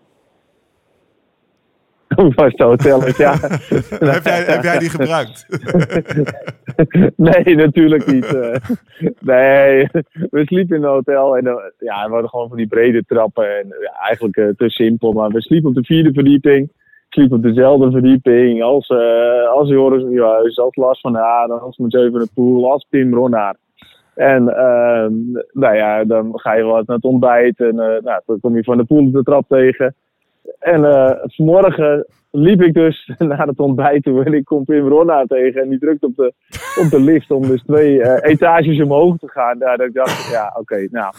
Hoe was de hotellift? Ja. heb, jij, heb jij die gebruikt? nee, natuurlijk niet. Uh, nee, we sliepen in een hotel en uh, ja, we hadden gewoon van die brede trappen. En ja, eigenlijk uh, te simpel, maar we sliepen op de vierde verdieping. Ik sliep op dezelfde verdieping als, als Joris Nieuwhuis, als Lars van Haren, als Mathieu van der Poel, als Tim Ronnaar. En nou ja, dan ga je wat naar het ontbijt en nou, dan kom je van de Poel de trap tegen. En uh, vanmorgen liep ik dus naar het ontbijt toe en ik kom Pim Ronna tegen. En die drukt op de, op de lift om dus twee uh, etages omhoog te gaan. Daar dat ik dacht, ja, oké, okay, nou.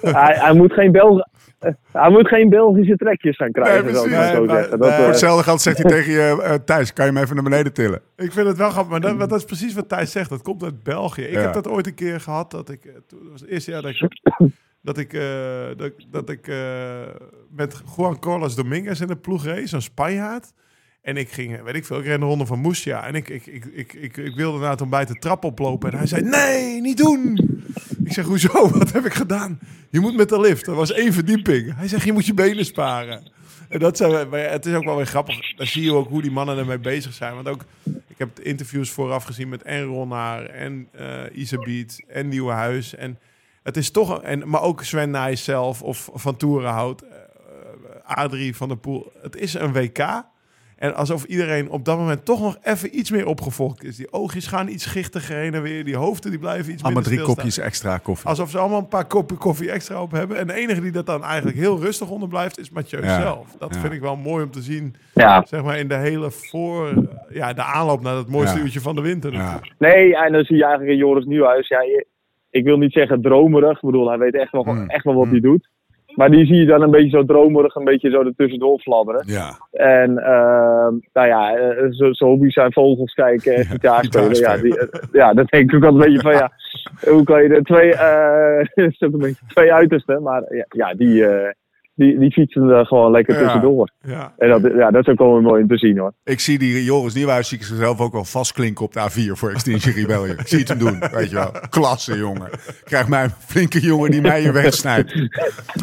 Hij, hij, moet geen Belg, uh, hij moet geen Belgische trekjes gaan krijgen, nee, maar zo nee, zeggen. Nee, Voor hetzelfde geld zegt hij tegen je, Thijs, kan je hem even naar beneden tillen? Ik vind het wel grappig, maar dat, dat is precies wat Thijs zegt. Dat komt uit België. Ik Ja. heb dat ooit een keer gehad, dat ik, dat was het eerste jaar dat ik dat ik, uh, dat, dat ik uh, met Juan Carlos Dominguez in de ploeg reed, zo'n Spanjaard. En ik ging, weet ik veel, ik reed de ronde van Moesia. En ik, ik, ik, ik, ik, wilde na het ontbijt de trap oplopen. En hij zei, nee, niet doen. Ik zeg, hoezo? Wat heb ik gedaan? Je moet met de lift. Er was één verdieping. Hij zegt, je moet je benen sparen. En dat zijn, maar het is ook wel weer grappig. Dan zie je ook hoe die mannen ermee bezig zijn. Want ook, ik heb interviews vooraf gezien met en Ronnaar en uh, Isabiet en Nieuwenhuis. En het is toch, en, maar ook Sven Nijs zelf of Van Toerenhout, uh, Adrie van der Poel. Het is een WK. En alsof iedereen op dat moment toch nog even iets meer opgevolgd is. Die oogjes gaan iets schichtiger heen en weer. Die hoofden die blijven iets Allemaal minder drie kopjes extra koffie. Alsof ze allemaal een paar koppen koffie extra op hebben. En de enige die dat dan eigenlijk heel rustig onder blijft, is Mathieu Ja. zelf. Dat Ja. vind ik wel mooi om te zien. Ja. Zeg maar in de hele voor... Ja, de aanloop naar het mooiste Ja. uurtje van de winter. Nee, en dan zie je eigenlijk in Joris Nieuwhuis, ja, je- ik wil niet zeggen dromerig. Ik bedoel, hij weet echt wel, Hmm. echt wel wat hij doet. Maar die zie je dan een beetje zo dromerig, een beetje zo ertussendoor fladderen. Ja, En ehm, nou ja, eh, zo- zijn hobby's zijn vogels kijken en Ja, gitaar spelen. Ja, die, eh, ja, dat denk ik ook wel een beetje van ja. Hoe kan je er twee, eh, een beetje twee uitersten, maar ja, ja die, die, die fietsen er gewoon lekker Ja. tussendoor. Ja. En dat, ja, dat is ook wel mooi om te zien hoor. ik zie die Joris Nieuwhuis zie ik zichzelf ook wel vastklinken op de A4 voor Extinction Rebellion. Ik zie het hem doen, weet je wel. Klasse, jongen. Krijg mij een flinke jongen die mij hier wegsnijdt.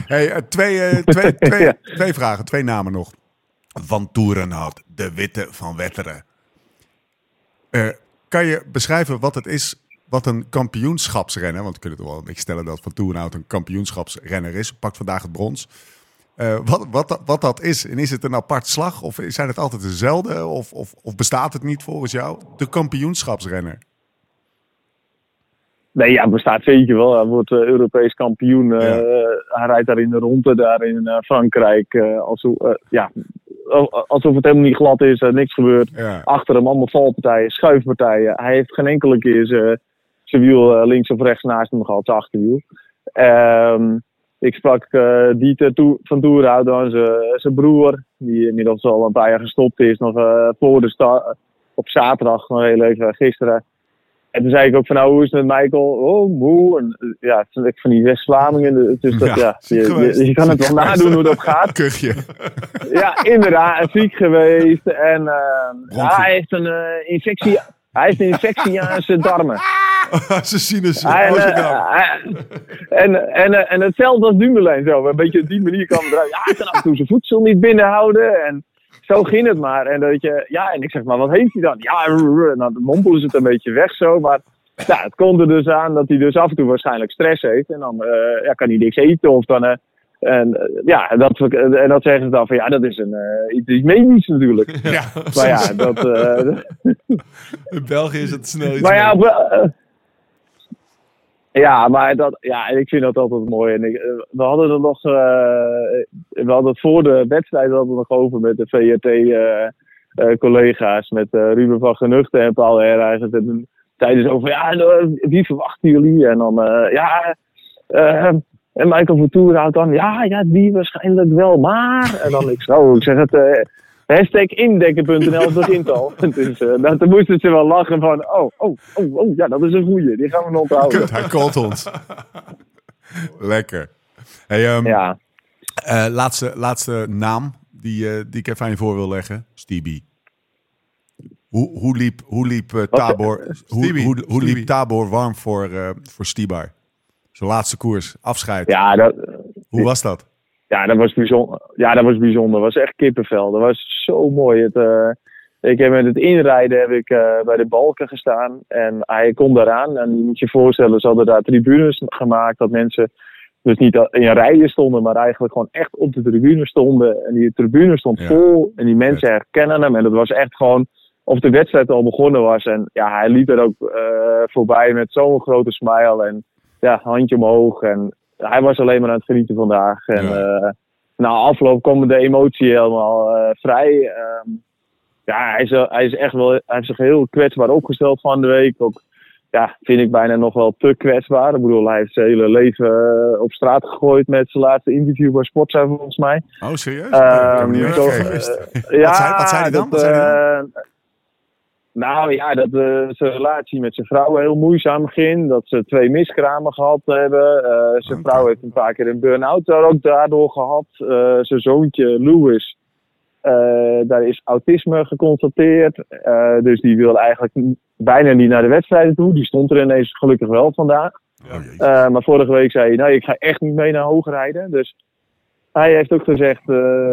Hey, eh, twee, eh, twee, twee, Ja. twee vragen, twee namen nog. Van Toerenhout, de witte van Wetteren. Eh, kan je beschrijven wat het is, wat een kampioenschapsrenner, want we kunnen toch wel beetje stellen dat Van Toerenhout een kampioenschapsrenner is, pakt vandaag het brons. Eh, wat, wat, wat dat is, en is het een apart slag of zijn het altijd dezelfde of, of, of bestaat het niet volgens jou? De kampioenschapsrenner. Nee, ja, bestaat zeker wel. Hij wordt uh, Europees kampioen. Uh, Hij rijdt daar in de ronde, daar in uh, Frankrijk. alsof, ja, alsof het helemaal niet glad is, niks gebeurt. Ja. Achter hem allemaal valpartijen, schuifpartijen. Hij heeft geen enkele keer zijn wiel links of rechts naast hem gehad, zijn achterwiel. Um, ik sprak Dieter toe, van Toerhout, zijn broer, die inmiddels al een paar jaar gestopt is, nog voor de start op zaterdag, nog heel even gisteren. En toen zei ik ook van nou, hoe is het met Michael? Oh, moe. En, ja, ik van die West-Vlamingen. Dus dat, ja, je, je, je, kan het wel nadoen hoe dat gaat. Kuchje. Ja, inderdaad. Ziek geweest. En uh, ja, hij heeft een uh, infectie. Hij heeft een infectie aan zijn darmen. Ze zien het en, en, en, en hetzelfde als Dumoulin zo. Een beetje op die manier kan eruit. Ja, hij kan af en toe zijn voedsel niet binnenhouden. En zo ging het maar. En, dat je, ja, en ik zeg maar, wat heeft hij dan? Ja, en dan mompelen ze het een beetje weg zo. Maar ja, het komt er dus aan dat hij dus af en toe waarschijnlijk stress heeft. En dan uh, ja, kan hij niks eten of dan... Uh, en uh, ja, dat, en dat zeggen ze dan van ja, dat is een uh, iets medisch natuurlijk. Ja, maar ja, dat. Uh, In België is het snel iets. Maar ja, ja, maar dat, ja, ik vind dat altijd mooi. En ik, we hadden er nog, uh, we hadden het voor de wedstrijd hadden we nog over met de VRT-collega's, uh, uh, met Ruben van Genuchten en Paul Herrijgens. En zeiden ze over, ja, wie verwachten jullie? En dan, ja, en Michael Vertoer houdt dan, ja, ja, die waarschijnlijk wel, maar. En dan ik zo, ik zeg het, Hashtag indekken.nl begint al. dus uh, dan moesten ze wel lachen van, oh, oh, oh, oh, ja, dat is een goeie. Die gaan we nog onthouden. Kut, hij kalt ons. Lekker. Hey, um, ja. Uh, laatste, laatste naam die, uh, die ik even aan je voor wil leggen. Stevie. Hoe, hoe liep, hoe liep uh, Tabor, hoe, hoe, hoe liep Tabor warm voor, voor Stibar? Zijn laatste koers, afscheid. Ja, dat, hoe was dat? Ja, dat was bijzonder. Ja, dat was bijzonder. Dat was echt kippenvel. Dat was zo mooi. Het, uh, ik heb met het inrijden heb ik uh, bij de balken gestaan. En hij kon eraan. En je moet je voorstellen, ze hadden daar tribunes gemaakt. Dat mensen dus niet in rijen stonden, maar eigenlijk gewoon echt op de tribune stonden. En die tribune stond ja. vol. En die mensen herkennen hem. En dat was echt gewoon of de wedstrijd al begonnen was. En ja, hij liep er ook uh, voorbij met zo'n grote smile. En ja, handje omhoog. En hij was alleen maar aan het genieten vandaag. En ja. uh, na afloop kwam de emotie helemaal uh, vrij. Uh, ja, hij is, hij is echt wel, hij heeft zich heel kwetsbaar opgesteld van de week. Ook, ja, vind ik bijna nog wel te kwetsbaar. Ik bedoel, hij heeft zijn hele leven uh, op straat gegooid met zijn laatste interview bij Sportza volgens mij. Oh, serieus? Um, nee, zo, ja, wat, zei, wat zei hij dan? Dat, wat zei hij dan? Nou ja, dat uh, zijn relatie met zijn vrouw heel moeizaam ging. Dat ze twee miskramen gehad hebben. Uh, zijn vrouw heeft een paar keer een burn-out ook daardoor gehad. Uh, zijn zoontje Louis, daar is autisme geconstateerd. dus die wil eigenlijk bijna niet naar de wedstrijden toe. Die stond er ineens gelukkig wel vandaag. Maar vorige week zei hij, nou ik ga echt niet mee naar hoogrijden. Dus hij heeft ook gezegd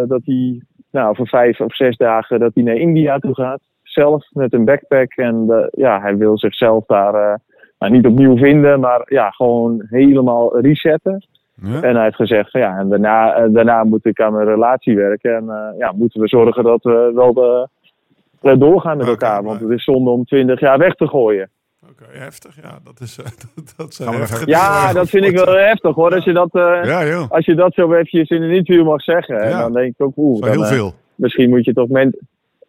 dat hij nou, voor vijf of zes dagen dat hij naar India toe gaat zelf met een backpack. En uh, ja, hij wil zichzelf daar uh, nou, niet opnieuw vinden, maar ja, gewoon helemaal resetten. Ja. En hij heeft gezegd, van, ja, en daarna, uh, daarna moet ik aan mijn relatie werken. En ja, moeten we zorgen dat we wel de, doorgaan met elkaar. maar- Want het is zonde om 20 jaar weg te gooien. Oké, heftig. Ja, dat is... eh, dat, zijn heftige Ja, dat vind ik wel heftig hoor. Als je dat, eh, Ja, als je dat zo eventjes in een interview mag zeggen. En dan denk ik ook, oeh, heel eh, veel. misschien moet je toch men...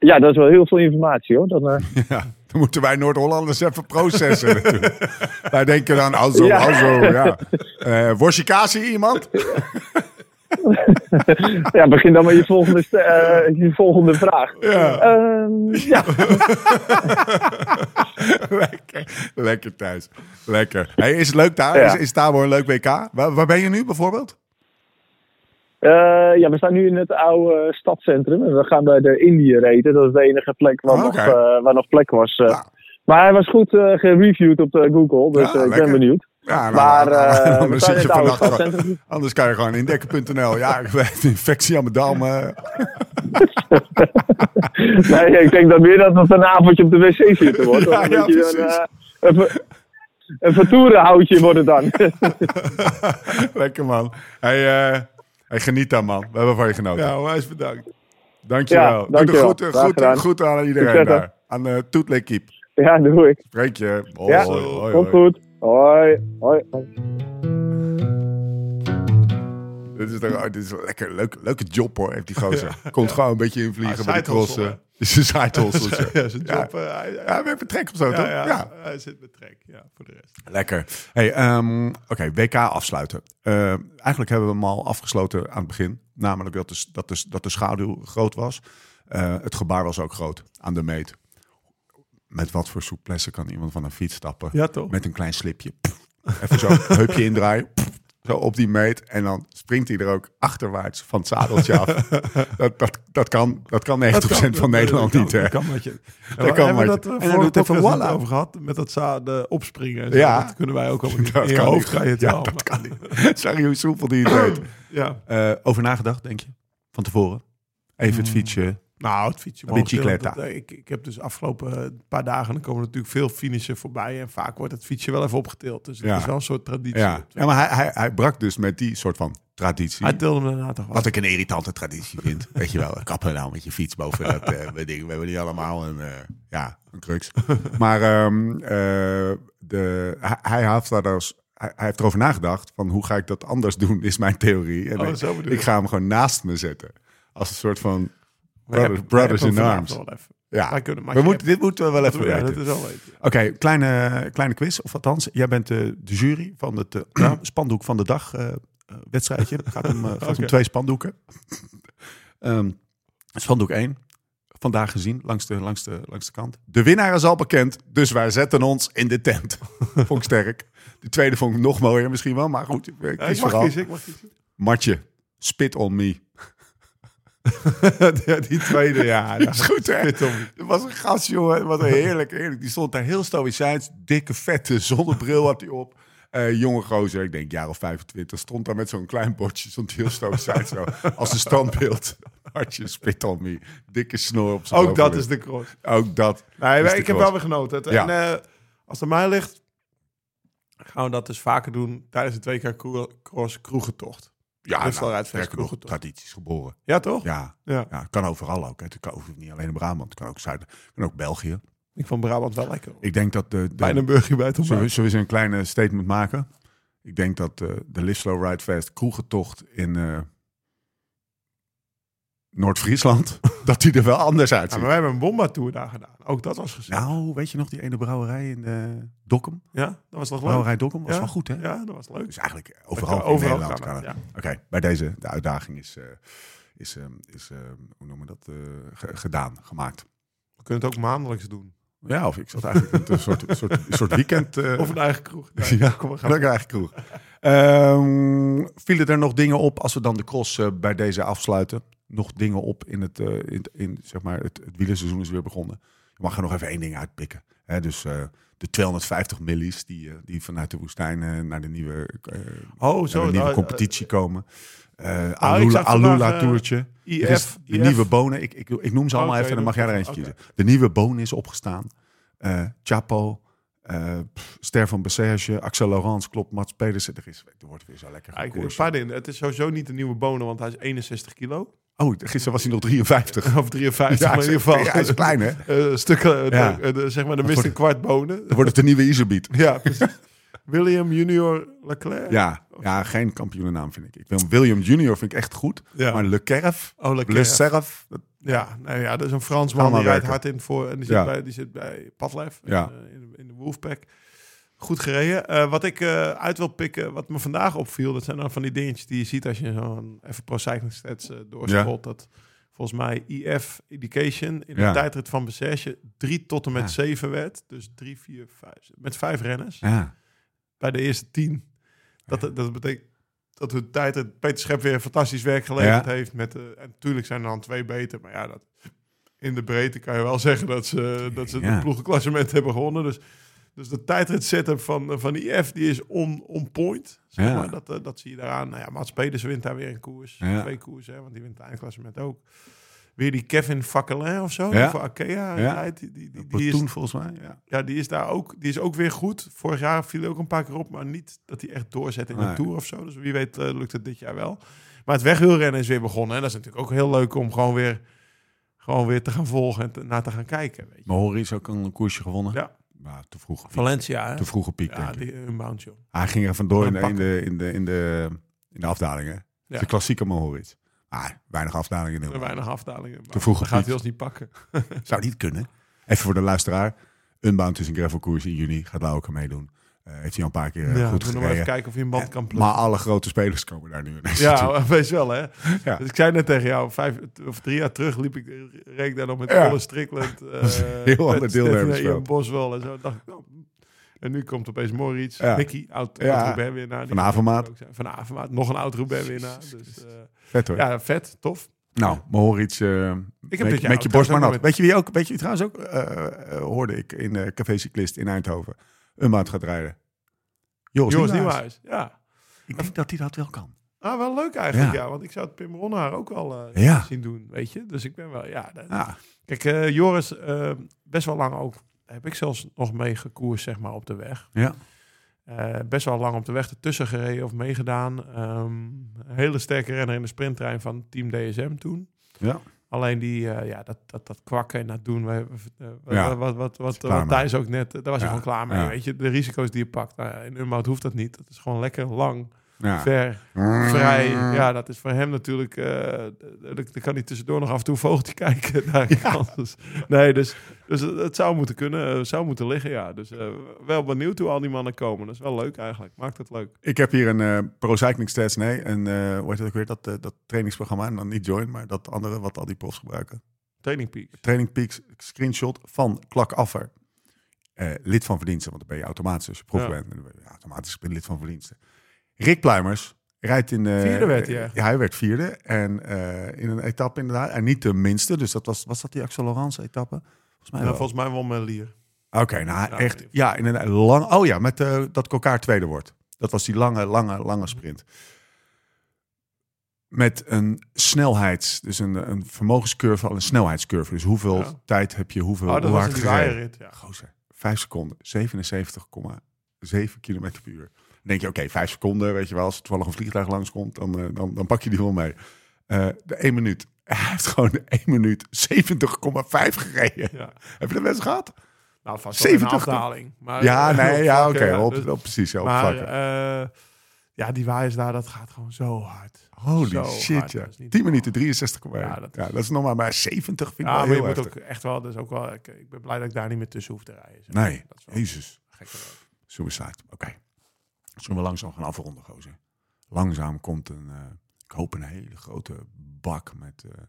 Ja, dat is wel heel veel informatie hoor. Dan, eh, Ja, dan moeten wij Noord-Hollanders even processen wij denken dan, alzo, Ja. alzo, ja. Kaas hier iemand? ja, begin dan met je volgende, eh, je volgende vraag. Ja. Ehm, ja. lekker, lekker thuis. Lekker. Hey, is het leuk daar? Ja. Is, is Tabor een leuk WK? Waar, waar ben je nu bijvoorbeeld? Eh, ja, we staan nu in het oude stadcentrum. En we gaan bij de Indië reten. Dat is de enige plek waar, Oh, nog, eh, waar nog plek was. eh. Ja. Maar hij was goed gereviewd op Google. Dus Ja, ik ben benieuwd. Ja, nou, maar nou, nou, dan we zit je vannacht gewoon-. Anders kan je gewoon indekken.nl. Ja, ik een infectie aan mijn darm. nee, ik denk dat meer dat het een avondje op de wc zitten wordt. Ja, je dan, een vertoerenhoutje wordt het dan. Lekker man. Hey, hey, geniet dan man. We hebben van je genoten. Ja, onwijs bedankt. Dankjewel. Ja, Doe de dankjewel. groeten, Graag groeten, gedaan. groeten aan iedereen Succes, daar. Aan uh, Toet Keep. ja, doe ik. Spreek je. Hoi, Ja, hoi, hoi, Komt goed. Hoi. Hoi. Dit is, toch, oh, dit is een lekker, leuk, leuke job hoor, heeft die gozer. Komt gewoon een beetje invliegen bij de crossen. Is een side hustle. Ja, zijn Ja. job. eh, hij, Ja, we hebben trek of zo, ja, toch? ja, Ja. hij zit met trek. Ja, voor de rest. Lekker. Hey, ehm, Oké, WK afsluiten. Eh, eigenlijk hebben we hem al afgesloten aan het begin. Namelijk dat de, dat de, dat de schaduw groot was. Eh, het gebaar was ook groot aan de meet. Met wat voor souplesse kan iemand van een fiets stappen? Ja, toch? Met een klein slipje. Pff, Even zo, heupje indraaien. Pff, Zo op die meet. En dan springt hij er ook achterwaarts van het zadeltje af. Dat, dat, dat, kan, dat kan 90% van Nederland dat niet. hè? dat kan wat je. kan Dat kan wat dat je. we En dan vorige doet even podcast voilà. over gehad. Met dat za- de opspringen. en zo. Ja. Dat kunnen wij ook. Dat In je hoofd je het Ja, dat kan niet. Je hoe soepel die het weet. Ja. Eh, over nagedacht, denk je? Van tevoren? Even het fietsje. Nou, het fietsje. Een dat, ik, ik heb dus afgelopen eh, paar dagen, dan komen natuurlijk veel finishen voorbij. En vaak wordt het fietsje wel even opgetild. Dus het Ja. is wel een soort traditie. Ja. ja, maar hij, hij, hij brak dus met die soort van traditie. Hij tilde hem daarna toch wel. Wat ik een irritante traditie vind. Weet je wel, kappen nou met je fiets boven dat eh, ding. We hebben niet allemaal een, eh, ja, een crux. Maar ehm, eh, de, hij, hij, heeft daar dus, hij, heeft erover nagedacht van hoe ga ik dat anders doen, is mijn theorie. En Oh, ik, ga hem gewoon naast me zetten. Als een soort van Hebben- brothers, in arms. vanavond wel even. Ja, Wij kunnen- maar we moeten, dit moeten we wel even weten. Oké, kleine, kleine quiz. Of althans, jij bent de, de jury van het eh, spandoek van de dag eh, eh, wedstrijdje. Het gaat om, eh, gaat om twee spandoeken. Ehm, spandoek 1. Vandaag gezien, langs de, langs, de, langs de kant. De winnaar is al bekend, dus wij zetten ons in de tent. vond ik sterk. De tweede vond ik nog mooier misschien wel, maar goed. Ik Ja, ik mag kiezen, ik mag kiezen. Matje, spit on me. die tweede, ja. Dat is goed, hè? Er was een gast, jongen. Wat een heerlijk, heerlijk. Die stond daar heel stoïcijns. Dikke, vette zonnebril had hij op. Eh, jonge gozer, ik denk jaar of 25. Stond daar met zo'n klein bordje. Stond heel stoïcijns zo. Als een standbeeld. Hartje, spit on me. Dikke snor op zijn Ook dat is de cross. Ook dat. Nee, de ik heb cross. wel weer genoten. Ja. En eh, als het aan mij ligt, gaan we dat dus vaker doen tijdens het WK Cro- Cross Kroegentocht. Ja, nou, sterker nog, tradities geboren. Ja, toch? Ja, Ja. ja, kan overal ook. hè. Het kan hoeft niet alleen in Brabant. Het kan ook Zuid, kan ook België. Ik vond Brabant wel lekker. Ik denk dat de, de, burger bij het Zullen zullen we eens een kleine statement maken? Ik denk dat eh, de Live Slow Ride Fast kroegentocht in eh, Noord-Friesland, dat die er wel anders Ja, uitziet. maar wij hebben een Bomba-tour daar gedaan. Ook dat was gezellig. nou, weet je nog die ene brouwerij in eh Dokkum? Ja, dat was toch leuk? Brouwerij Dokkum was ja? wel goed, hè? Ja, dat was leuk. Dus eigenlijk overal, Ja, in overal Nederland. kan ja. Oké, bij deze, de uitdaging is, eh, is, eh, is eh, hoe noemen we dat, eh, ge- gedaan, gemaakt. We kunnen het ook maandelijks doen. Ja, of ik zat eigenlijk een soort, soort, soort weekend... eh, Of een eigen kroeg. Ja, kom gaan. ik eigenlijk kroeg. Ehm, vielen er nog dingen op als we dan de cross eh, bij deze afsluiten? Nog dingen op in het, eh, in, in, zeg maar het, het wielerseizoen is weer begonnen. Je mag er nog even één ding uitpikken. Hè, dus eh, de 250 millies die, eh, die vanuit de woestijn eh, naar de nieuwe, Oh, naar zo. de nieuwe nou, competitie komen. Alula, Alula Toertje. IF, Er is de IF. nieuwe bonen. Ik, ik, ik noem ze allemaal Oké, even en dan mag jij er eentje kiezen. De nieuwe bonen is opgestaan. Chapo. pff, Ster van Bessage, Axel Laurens, klopt, Mats Pedersen. Er, is, er wordt weer zo lekker Ja, ik- gekoerst. een paar dingen. Het is sowieso niet de nieuwe bonen, want hij is 61 kilo. Oh, gisteren was hij nog 53. Of 53, maar in ieder geval. ja, hij is klein, hè? Eh, stukken, Ja. de, de- zeg maar, de mist een kwart bonen. Dan wordt het de nieuwe Iserbiet. Ja, precies. William Junior Leclerc. Ja, ja, geen kampioenennaam vind ik. Ik wil William Junior vind ik echt goed. Ja. Maar Le Cerf, Oh, Le Leclerc. Cerf, dat- Ja, nou ja, dat is een Fransman die rijdt hard in voor. En die zit, Ja. bij, die zit bij Padlef Ja. in, eh, in de Wolfpack. Goed gereden. Eh, wat ik eh, uit wil pikken, wat me vandaag opviel, dat zijn dan van die dingetjes die je ziet als je zo'n even Pro Cycling Stats eh doorscrollt. Dat volgens mij IF Education in de Ja. tijdrit van Bessage 3 tot en met Ja. 7 werd. Dus 3, 4, 5. Met vijf renners. ja. bij de eerste tien. Dat, dat betekent dat de tijd Peter Schep weer fantastisch werk geleverd heeft. Met, de en natuurlijk zijn er dan twee beter. Maar ja, dat, in de breedte kan je wel zeggen dat ze, dat ze het ploegenklassement hebben gewonnen. Dus, dus de tijdrit setup van, van die F die is on, on point. Zeg Ja. maar. dat, eh, dat zie je daaraan. Nou ja, Mats Pedersen wint daar weer een koers. Ja. Twee koersen, hè, want die wint het eindklassement ook. weer die Kevin Fakkelin of zo, Ja. voor Arkea Ja. Die, die, die, die is, volgens mij. Ja. ja, die is daar ook, die is ook weer goed. Vorig jaar viel hij ook een paar keer op, maar niet dat hij echt doorzet in Nee. de Tour of zo. Dus wie weet eh, lukt het dit jaar wel. Maar het wegwielrennen is weer begonnen. En dat is natuurlijk ook heel leuk om gewoon weer, gewoon weer te gaan volgen en te- naar te gaan kijken. Weet je. Mahori is ook een koersje gewonnen. Ja. Maar te vroeg. Valencia, hè? Te vroege piek, Ja, denk ik. die unbound, joh. Hij ging er vandoor in de, in de, in de, in de, in de afdalingen. Ja. De klassieke Mohoric. Maar weinig afdalingen. in de- weinig afdalingen. Te vroeg gaat hij ons niet pakken. Zou niet kunnen. Even voor de luisteraar. Unbound is een gravelkoers in juni. Gaat daar ook aan meedoen. Eh, heeft hij al een paar keer eh, ja, goed nog even gereden. kijken of je een band kan Maar plukken. alle grote spelers komen daar nu ineens. Ja, wees wel, hè. Ja. Dus ik zei net tegen jou, vijf of drie jaar terug liep ik, reed ik daar nog met Ja. Olle Strickland. een heel ander. Stefan, Ian Boswell en zo. Dacht ik, nou, en nu komt opeens Moritz, Ja. Mickey, oud, Ja. oud Roubaix winnaar. Van Avermaat. Van Avermaat, nog een oud Roubaix winnaar. Dus, eh, Vet hoor. ja, vet, tof. Nou, Mohoric, eh heb met, je borst maar nat. Weet je wie ook, weet je wie trouwens ook, eh, hoorde ik in de Café Cyclist in Eindhoven, Unbound gaat rijden. Joris, Joris. Nieuwhuis, ja. Ik denk dat hij dat wel kan. Ah, wel leuk eigenlijk, Ja. ja. Want ik zou het Pim Ronhaar ook wel eh, Ja. zien doen, weet je. Dus ik ben wel, ja. dat- Ja, Kijk, eh, Joris, eh, best wel lang ook, heb ik zelfs nog mee gekoerst, zeg maar, op de weg. ja. Eh, best wel lang op de weg ertussen gereden of meegedaan. Ehm, een hele sterke renner in de sprinttrein van Team DSM toen. ja. Alleen die, eh, ja, dat, dat, dat kwakken en dat doen, we, wat, Ja. wat, wat. Thijs ook net, eh, daar was hij Ja. gewoon klaar mee. Ja. Weet je, de risico's die je pakt. Nou, in Unbound hoeft dat niet. Dat is gewoon lekker lang, ja. ver, vrij. Ja, dat is voor hem natuurlijk, eh dan kan hij tussendoor nog af en toe een vogeltje kijken. Nee, dus, dus het, het zou moeten kunnen, eh, zou moeten liggen, ja. Dus eh, wel benieuwd hoe al die mannen komen. Dat is wel leuk eigenlijk. Maakt het leuk. Ik heb hier een eh, Pro Cycling Stats, nee, en hoe heet het ook weer, dat, dat trainingsprogramma, en dan niet Join, maar dat andere wat al die profs gebruiken. Training Peaks. Training Peaks screenshot van Klak Affer. Lid van verdiensten, want dan ben je automatisch als je prof Ja. bent. Ben je automatisch ben je lid van verdiensten. Rick Pluimers rijdt in... eh, Vierde werd hij? Ja, hij werd vierde. En eh, in een etappe inderdaad. En niet de minste, dus dat was, was dat die Axel Laurence etappe? Volgens mij Ja, wel. volgens mij wel met Lier. Oké, nou Ja, echt. Ja, in een lang. Oh ja, met eh, dat elkaar tweede wordt. Dat was die lange, lange, lange sprint. Met een snelheids, dus een, een vermogenscurve, al een snelheidscurve. Dus hoeveel Ja. tijd heb je, hoeveel Oh, dat hoe was hard die gereden? ja. Gozer, vijf seconden, 77,7 kilometer per uur. Denk je, oké, vijf seconden, weet je wel, als er toevallig een vliegtuig langskomt, dan, eh, dan, dan pak je die wel mee. Eh, de 1 minuut. Hij heeft gewoon de 1 minuut 70,5 gereden. Ja. Heb je de best gehad? Nou, vast wel een 70 afdaling. Maar, Ja, eh, nee, ja, oké, op, dus- op, precies, ja, op maar ja, die waaiers daar, dat gaat gewoon zo hard. Holy zo shit, hard, ja. dat is niet 10 minuten 63,1. Ja, Ja, dat dat, is nog maar bij 70 vind ik Ja, wel maar je heel moet heftig. ook echt wel, dus ook wel, ik, ik ben blij dat ik daar niet meer tussen hoef te rijden. zeg. Nee, Dat is wel jezus. gekke. Suicide, oké. Zullen we langzaam gaan afronden, gozer? Langzaam komt een, eh, ik hoop een hele grote bak met eh,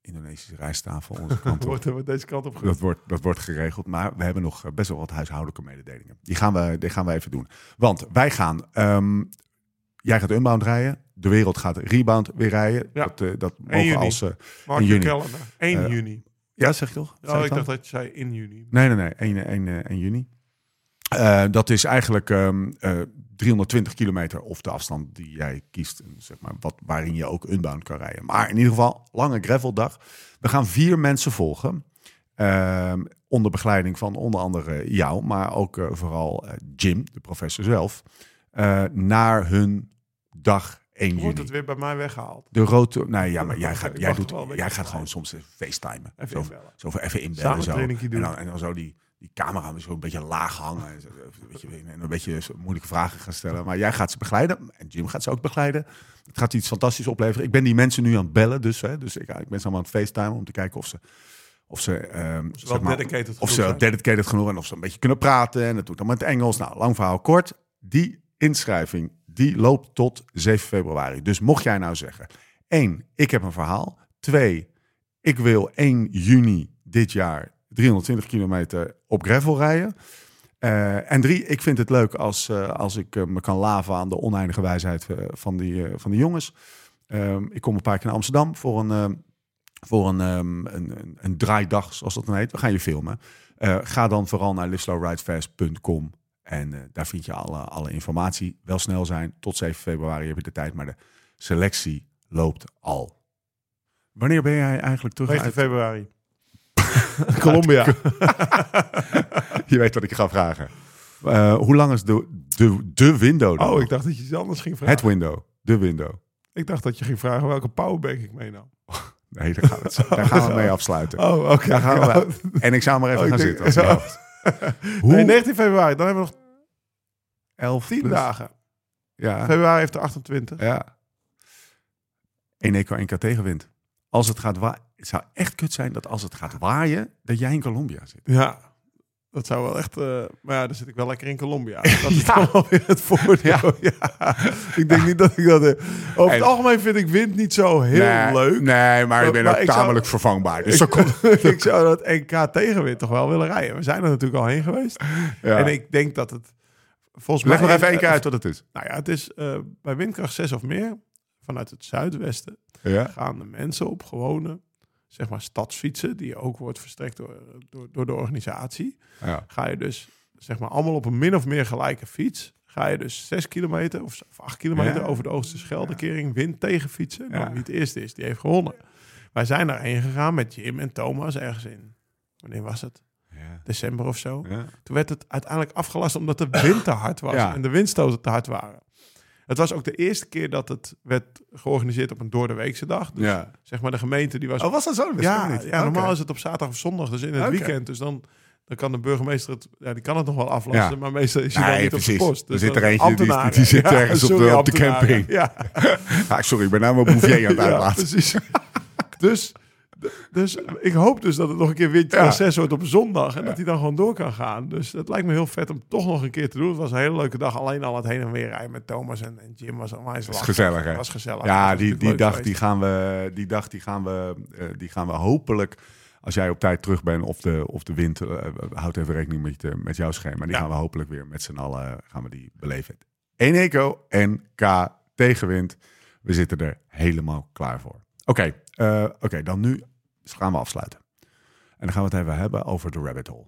Indonesische rijsttafel onze kant op. Wordt deze kant op Dat wordt, dat wordt geregeld, maar we hebben nog eh, best wel wat huishoudelijke mededelingen. Die gaan we, die gaan we even doen. Want wij gaan, ehm, jij gaat Unbound rijden, de wereld gaat Rebound weer rijden. Ja. Dat, dat 1 mogen juni. als... in juni. kalender. 1 Eh, juni. ja, zeg je toch? Oh, ik dacht dat je zei in juni. Nee, nee, nee. 1, 1, eh, 1 juni. Eh, dat is eigenlijk ehm, eh, 320 kilometer of de afstand die jij kiest. Zeg maar, wat, waarin je ook unbound kan rijden. Maar in ieder geval, lange graveldag. We gaan vier mensen volgen. Ehm, onder begeleiding van onder andere jou, maar ook eh, vooral Jim, de professor zelf. naar hun dag 1 Wordt juni. het weer bij mij weggehaald? De rode... Nee, ja, maar jij gaat, jij doet, jij gaat gewoon soms facetimen. Even Zo, inbellen. zo even inbellen. Samen zo. En dan, en dan zo die, die camera misschien een beetje laag hangen. En, een beetje moeilijke vragen gaan stellen. Maar jij gaat ze begeleiden. En Jim gaat ze ook begeleiden. Het gaat iets fantastisch opleveren. Ik ben die mensen nu aan het bellen. Dus, hè, dus ik, ik ben ze allemaal aan het facetimen om te kijken of ze... Of ze, Ze zeg maar, dedicated of genoeg ze zijn. dedicated genoeg en of ze een beetje kunnen praten. En dat doet in het Engels. Nou, lang verhaal kort. Die inschrijving, die loopt tot 7 februari. Dus mocht jij nou zeggen... één, ik heb een verhaal. Twee, ik wil 1 juni dit jaar 320 kilometer op gravel rijden. Eh, en drie, ik vind het leuk als, eh, als ik eh, me kan laven aan de oneindige wijsheid van, die, van die jongens. Ehm, ik kom een paar keer naar Amsterdam voor een, ehm, voor een, ehm, een, een, een draaidag, zoals dat dan heet. We gaan je filmen. Ga dan vooral naar liveslowridefast.com en daar vind je alle, alle informatie. Wel snel zijn, tot 7 februari heb je de tijd, maar de selectie loopt al. Wanneer ben jij eigenlijk terug 9 uit... februari. Colombia. Je weet wat ik ga vragen. Eh, hoe lang is de, de, de window dan? Oh, ik dacht dat je iets anders ging vragen. Het window. De window. Ik dacht dat je ging vragen welke powerbank ik meenam. Nee, daar gaan we, het, daar gaan we mee afsluiten. Oh, oké. Daar gaan we, en ik zou maar even Oh, gaan denk- zitten. Als Oh. Hoe? Nee, 19 februari. Dan hebben we nog Elf 10 plus- dagen. Ja. Februari heeft er 28. ja. Eén eco, één keer tegenwind. Als het gaat waaien... Het zou echt kut zijn dat als het gaat waaien, dat jij in Colombia zit. Ja, dat zou wel echt... eh, maar ja, dan zit ik wel lekker in Colombia. Dat is dan wel weer het voordeel. Ja. Ik denk niet dat ik dat... Over het En- algemeen vind ik wind niet zo heel nee, leuk. Nee, maar bent maar ook ik zou- tamelijk vervangbaar. Dus ik, komt... ik zou dat NK tegenwind toch wel willen rijden. We zijn er natuurlijk al heen geweest. Ja. En ik denk dat het... Volgens Leg mij nog even één keer uit wat het is. Nou ja, het is eh, bij windkracht 6 of meer, vanuit het zuidwesten, Ja. gaan de mensen op gewone, zeg maar, stadsfietsen, die ook wordt verstrekt door, door, door de organisatie. Ja. Ga je dus, zeg maar, allemaal op een min of meer gelijke fiets. Ga je dus 6 kilometer of 8 kilometer Ja. over de Oosterscheldekering wind tegen fietsen. Nou, wie het eerste is, die heeft gewonnen. Wij zijn daarheen gegaan met Jim en Thomas ergens in. Wanneer was het? Ja. December of zo. Ja. Toen werd het uiteindelijk afgelast omdat de wind te hard was Ja. en de windstoten te hard waren. Het was ook de eerste keer dat het werd georganiseerd op een doordeweekse dag. Dus Ja. zeg maar de gemeente die was... Oh, was dat zo? Dat ja, niet. ja, normaal is het op zaterdag of zondag, dus in het weekend. Dus dan, dan kan de burgemeester het... Ja, die kan het nog wel aflasten, Ja. maar meestal is hij Nee, dan niet precies. op zijn post. Er zit er eentje die- die zit ergens op de- op de camping. Ja, Ah, sorry, ik ben nou mijn bouvier aan het uitlaten. precies. dus, dus ik hoop dus dat het nog een keer windje Ja. 6 wordt op zondag. En dat hij dan gewoon door kan gaan. Dus het lijkt me heel vet om toch nog een keer te doen. Het was een hele leuke dag. Alleen al het heen en weer rijden met Thomas en, en Jim was onwijs Dat gezellig, hè? Dat was gezellig. Ja, Dat die, die, dag, geweest. die, gaan we, die dag die gaan we, eh, die gaan we hopelijk, als jij op tijd terug bent of de, of de wind, eh, houd even rekening met, je, met jouw schema. Die Ja. gaan we hopelijk weer met z'n allen gaan we die beleven. Eén eco en K tegenwind. We zitten er helemaal klaar voor. Oké, eh, oké, dan nu gaan we afsluiten. En dan gaan we het even hebben over de rabbit hole.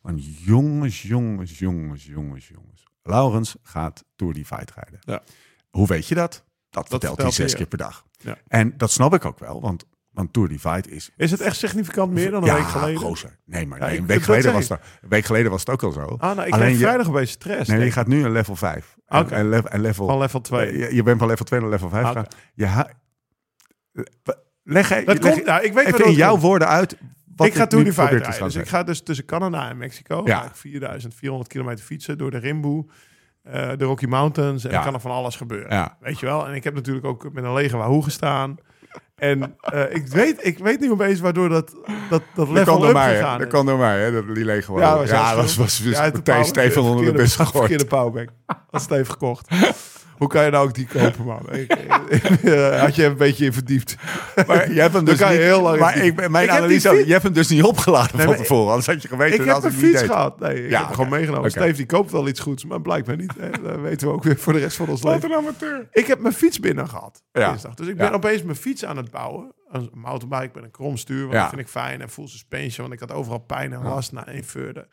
Want jongens, jongens, jongens, jongens, jongens. Laurens gaat Tour Divide rijden. Ja. Hoe weet je dat? Dat, vertelt hij zes keer per dag. Ja. En dat snap ik ook wel, want, want Tour Divide is... Is het echt significant meer dan een ja, week geleden? gozer. Nee, maar nee, een, week dat geleden was het, een week geleden was het ook al zo. Ah, nou, ik Alleen vrijdag een beetje stress. nee, je gaat nu een level 5. En- Oké. En, level, en level, Van level 2. eh, je, je bent van level 2 naar level 5 Ah, gegaan. oké. Je ha- leg, leg, Dat komt, nou, ik weet even in jouw komt. woorden uit wat ik ga Tour te rijden. Dus ik ga dus tussen Canada en Mexico. Ja. Ga ik 4400 kilometer fietsen door de Rimboe. eh, de Rocky Mountains. En Ja. er kan er van alles gebeuren. Ja. Weet je wel? En ik heb natuurlijk ook met een lege Wahoo gestaan. En eh, ik, weet, ik weet niet opeens waardoor dat, dat, dat Dat level up mij, hè? gegaan Dat kan door mij, hè? Dat die leeg gewoon. Ja, was ja, was, was, was de meteen Steven onder de bus gegooid. Verkeerde powerbank. Had Steve gekocht. Hoe kan je nou ook die kopen, man? Ik, eh, had je een beetje in verdiept. Maar je hebt hem dus niet, heel lang Maar ik, mijn heb analyse, fiets- je hebt hem dus niet opgeladen Nee, van tevoren. Anders had je geweten Ik dat heb een fiets deed. gehad. Nee, ik Ja, heb gewoon meegenomen. Oké. Steve die koopt wel iets goeds, maar blijkbaar niet. Hè. Dat weten we ook weer voor de rest van ons Wat leven. een amateur. Ik heb mijn fiets binnen gehad. Ja. dinsdag. Dus ik ben Ja. opeens mijn fiets aan het bouwen. Een mountainbike met een kromstuur. Want Ja. dat vind ik fijn. En full suspension. Want ik had overal pijn en last na één veurde.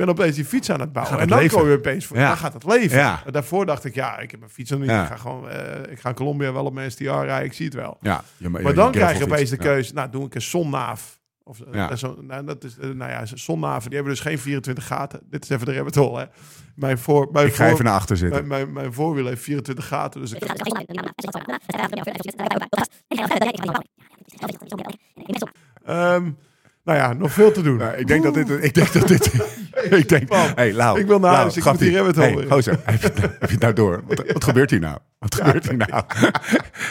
Ben opeens die fiets aan het bouwen. En dan leven. kom je opeens voor. Ja. Dan gaat het leven. Ja. Daarvoor dacht ik, ja, ik heb mijn fiets nog niet. Ja. Ik ga gewoon, eh, ik ga in Colombia wel op mijn STR rijden. Ik zie het wel. Ja, je, Maar dan krijg je opeens de keuze. Nou, doe ik een zonnaaf. Of, eh, Ja. zo, nou, dat is, eh, nou ja, zonnaven, die hebben dus geen 24 gaten. Dit is even de rabbit hole, hè. Mijn, voor, mijn, Ik ga voor, even naar achter zitten. mijn, mijn, mijn voorwiel heeft 24 gaten. Dus ik, Ehm, nou ja, nog veel te doen. Nou, ik denk dat dit... Ik denk dat dit... ik denk... Hey, Lau. Ik wil naar huis, ik moet die rabbit hole Hey, gozer, heb je, heb je het nou door? Wat, wat gebeurt hier nou? Wat gebeurt hier nou?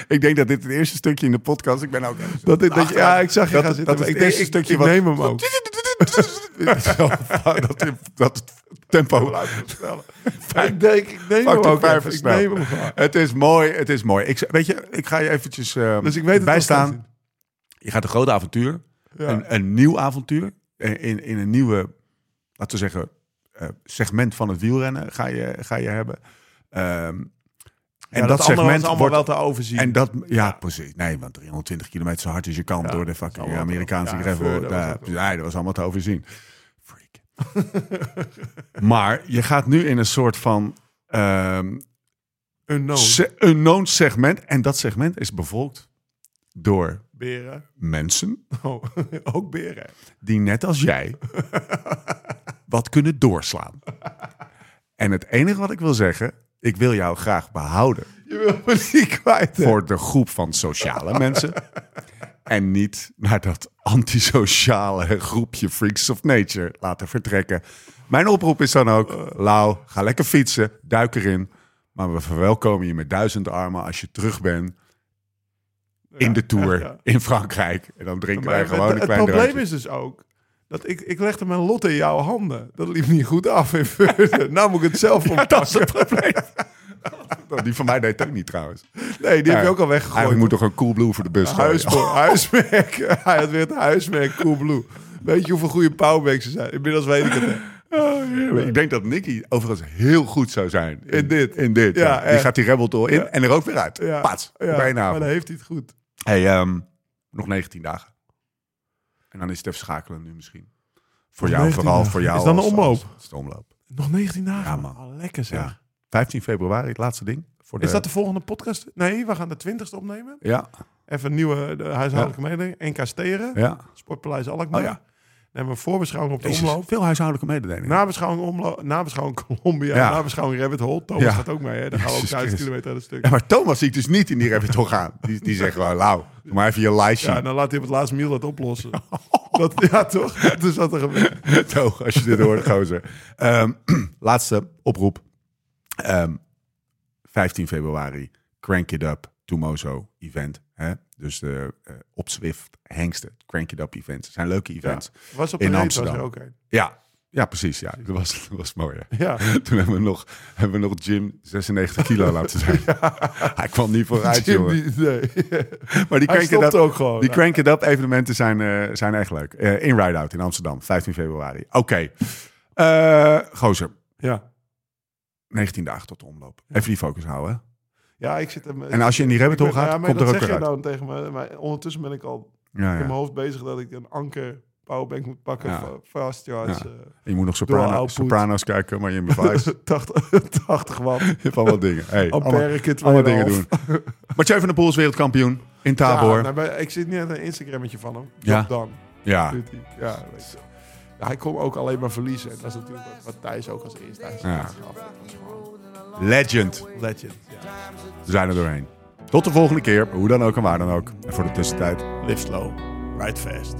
ik denk dat dit het eerste stukje in de podcast... Ik ben ook... dat, dit- dat, ja, ik zag je Dat- gaan zitten. dat ik het eerste ik, stukje ik wat- neem hem ook. Zo, dat, dat het tempo... ik denk, ik neem hem ook Ik neem hem. Het is mooi, het is mooi. Ik, weet je, ik ga je eventjes eh Dus ik weet het bijstaan. Je gaat een groot avontuur. Ja. Een, een nieuw avontuur. In, in een nieuwe, laten we zeggen, eh, segment van het wielrennen ga je, ga je hebben. Ehm, en Ja, dat, was segment allemaal wordt... wel te overzien. En dat, ja, precies. Nee, want 320 kilometer zo hard als je kan Ja, door de dat fucking Amerikaanse gravel. Dat. Nee, dat was allemaal te overzien. Freak. maar je gaat nu in een soort van ehm, Unknown. se- unknown segment. En dat segment is bevolkt door Beren. mensen Oh, ook beren. die net als jij wat kunnen doorslaan. En het enige wat ik wil zeggen, ik wil jou graag behouden Je wil me niet kwijt. hè? voor de groep van sociale mensen. En niet naar dat antisociale groepje Freaks of Nature laten vertrekken. Mijn oproep is dan ook, Lau, ga lekker fietsen, duik erin. Maar we verwelkomen je met duizend armen als je terug bent in de Tour in Frankrijk. En dan drinken wij het, gewoon een het klein probleem drankje. is dus ook dat ik, ik legde mijn lot in jouw handen. Dat liep niet goed af in Veurne. nou moet ik het zelf oppakken. Dat is het probleem. Nou, Die van mij deed het ook niet trouwens. Nee, die heb je ook al weggegooid. Eigenlijk moet toch een cool blue voor de bus gooien. Huismerk. Hij had weer het huismerk Coolblue. Weet je hoeveel goede powerbanks er zijn? Inmiddels weet ik het. Oh. Ik denk dat Nicky overigens heel goed zou zijn. In dit. In dit, ja. Ja, Die gaat die Rebel Tour in Ja. en er ook weer uit. Pats, bijna. maar dan heeft hij het goed. Hey, ehm, nog 19 dagen. En dan is het even schakelen nu misschien. Voor jou, 19 vooral dagen. voor jou. Is dan de omloop? als- als de omloop. Nog 19 dagen. Ja, man. Oh, lekker zeg. Ja. 15 februari, het laatste ding. Voor de, Is dat de volgende podcast? Nee, we gaan de 20ste opnemen. Ja, Even een nieuwe de huishoudelijke mededeling. NK Steren. ja. Sportpaleis Alkmaar. Oh ja. Hebben we voorbeschouwing op de Jezus, omloop. veel huishoudelijke mededelingen. Nabeschouwing, omloop, nabeschouwing Colombia, Ja. nabeschouwing Rabbit Hole. Thomas Ja. gaat ook mee, hè? Dan gaan we ook Jezus 1000 Christus. kilometer aan een stuk. ja, maar Thomas zie ik dus niet in die Rabbit Hole gaan. Die, die zegt gewoon, Lau, doe maar even je lijstje. Ja, en dan laat hij op het laatste miel dat oplossen. dat, ja, toch? Dat is wat er gebeurt. Toch, als je dit hoort, gozer. Ehm, laatste oproep. Ehm, 15 februari, Crank It Up Tumoso event. Hè? Dus de eh op Zwift, Hengsten, Crank It Up events. Zijn leuke events. Ja, Was op In Amsterdam. was ook een. ja, precies. Ja. Dat, was, dat was mooi. hè. Ja. Toen hebben we nog, hebben we nog Jim 96 kilo laten zijn. Hij kwam niet vooruit, Jim, jongen. die- nee. Maar die Crank It stopt Up ook gewoon. Die Ja. Crank It Up evenementen zijn, eh, zijn echt leuk. Eh, in Ride Out in Amsterdam, 15 februari. Oké. Eh, gozer, Ja. 19 dagen tot de omloop. Even die focus houden. Ja, ik zit hem... En als je in die rabbit hole gaat, ja, komt er dat ook zeg weer je uit. nou tegen me. Maar ondertussen ben ik al Ja, in mijn ja. hoofd bezig dat ik een anker powerbank moet pakken. Ja. Fast. Ja. eh, Je moet nog soprano, soprano's kijken, maar je device. 80, 80 watt. Je hebt allemaal dingen. Hey, kit allemaal dingen 2,5. doen. Mathieu van der Poel is wereldkampioen in Tabor. Ja, Ja, nou, ik zit niet aan een Instagrammetje van hem. Ja. Ja. Dan. hij. Ja, weet je. Ja, hij kon ook alleen maar verliezen. En dat is natuurlijk wat, wat Thijs ook als eerste hij Ja. aangaf. Dat was gewoon legend. Legend. Ja. We zijn er doorheen. Tot de volgende keer, hoe dan ook en waar dan ook. En voor de tussentijd. Live slow, ride fast.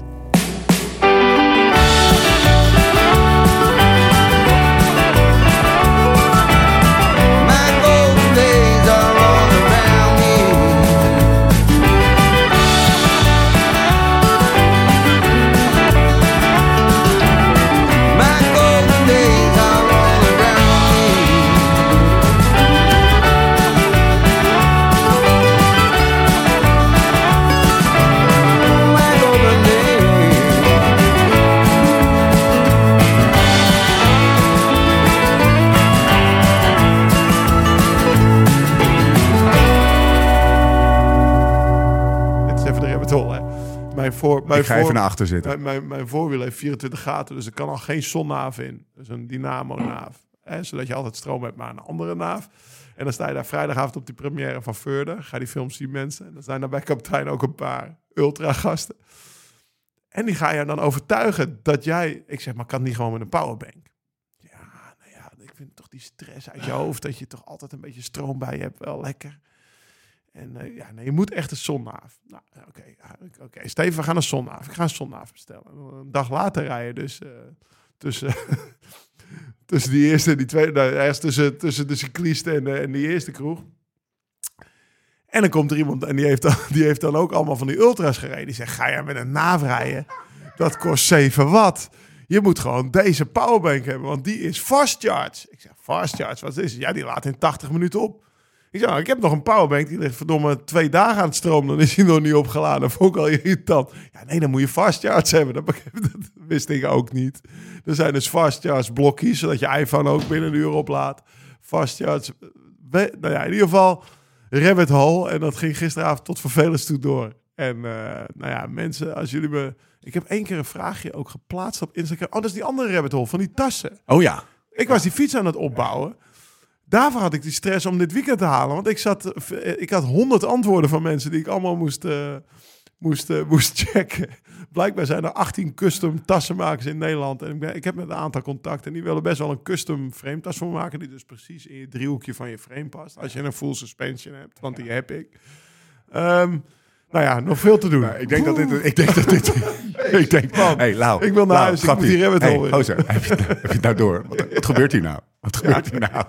Voor, mijn, Ik ga voor, even naar achter zitten. mijn, mijn, mijn voorwiel heeft 24 gaten, dus er kan al geen zonnaaf in. Dus een dynamo-naaf. Hè, zodat je altijd stroom hebt, maar een andere naaf. En dan sta je daar vrijdagavond op die première van Veurde. Ga die film zien, mensen. En dan zijn daar bij kapitein ook een paar ultra-gasten. En die ga je dan overtuigen dat jij... Ik zeg, maar kan niet gewoon met een powerbank? Ja, nou ja, ik vind toch die stress uit je hoofd... dat je toch altijd een beetje stroom bij je hebt wel lekker. En eh, ja, nee, je moet echt een zonnaaf. Nou, oké, oké. Steven, we gaan een zonnaaf. Ik ga een zonnaaf bestellen. Een dag later rijden dus eh, tussen, tussen die eerste en die tweede... Nou, ergens tussen, tussen de cyclist en, eh, en die eerste kroeg. En dan komt er iemand en die heeft, dan, die heeft dan ook allemaal van die ultras gereden. Die zegt, ga jij met een naaf rijden? Dat kost 7 watt. Je moet gewoon deze powerbank hebben, want die is fast charge. Ik zeg, fast charge, wat is het? Ja, die laat in 80 minuten op. Ik zeg, nou, ik heb nog een powerbank, die ligt verdomme twee dagen aan het stroom. Dan is hij nog niet opgeladen. Dat vond ik al irritant. Ja, nee, dan moet je fast charge hebben. Dat, wist ik ook niet. Er zijn dus fast charge blokjes, zodat je iPhone ook binnen een uur oplaadt. Fast charge. We- nou ja, in ieder geval rabbit hole. En dat ging gisteravond tot vervelens toe door. En eh, nou ja, mensen, als jullie me... Ik heb één keer een vraagje ook geplaatst op Instagram. Oh, dat is die andere rabbit hole van die tassen. Oh ja. Ik was die fiets aan het opbouwen. Daarvoor had ik die stress om dit weekend te halen. Want ik, zat, eh, ik had honderd antwoorden van mensen die ik allemaal moest, eh, moest, eh, moest checken. Blijkbaar zijn er 18 custom tassenmakers in Nederland. En ik, ben, ik heb met een aantal contacten. En die willen best wel een custom frame tas voor maken. Die dus precies in je driehoekje van je frame past. Als je een full suspension hebt. Want die heb ik. Ehm, nou ja, nog veel te doen. Nou, ik denk dat dit... Ik denk dat dit... ik denk... Man, hey, Lau. ik wil naar Lau, huis, ik moet die rabbit hey, hole in. gozer, heb je, het- heb je het nou door? Wat, wat gebeurt hier nou? Wat gebeurt hier nou?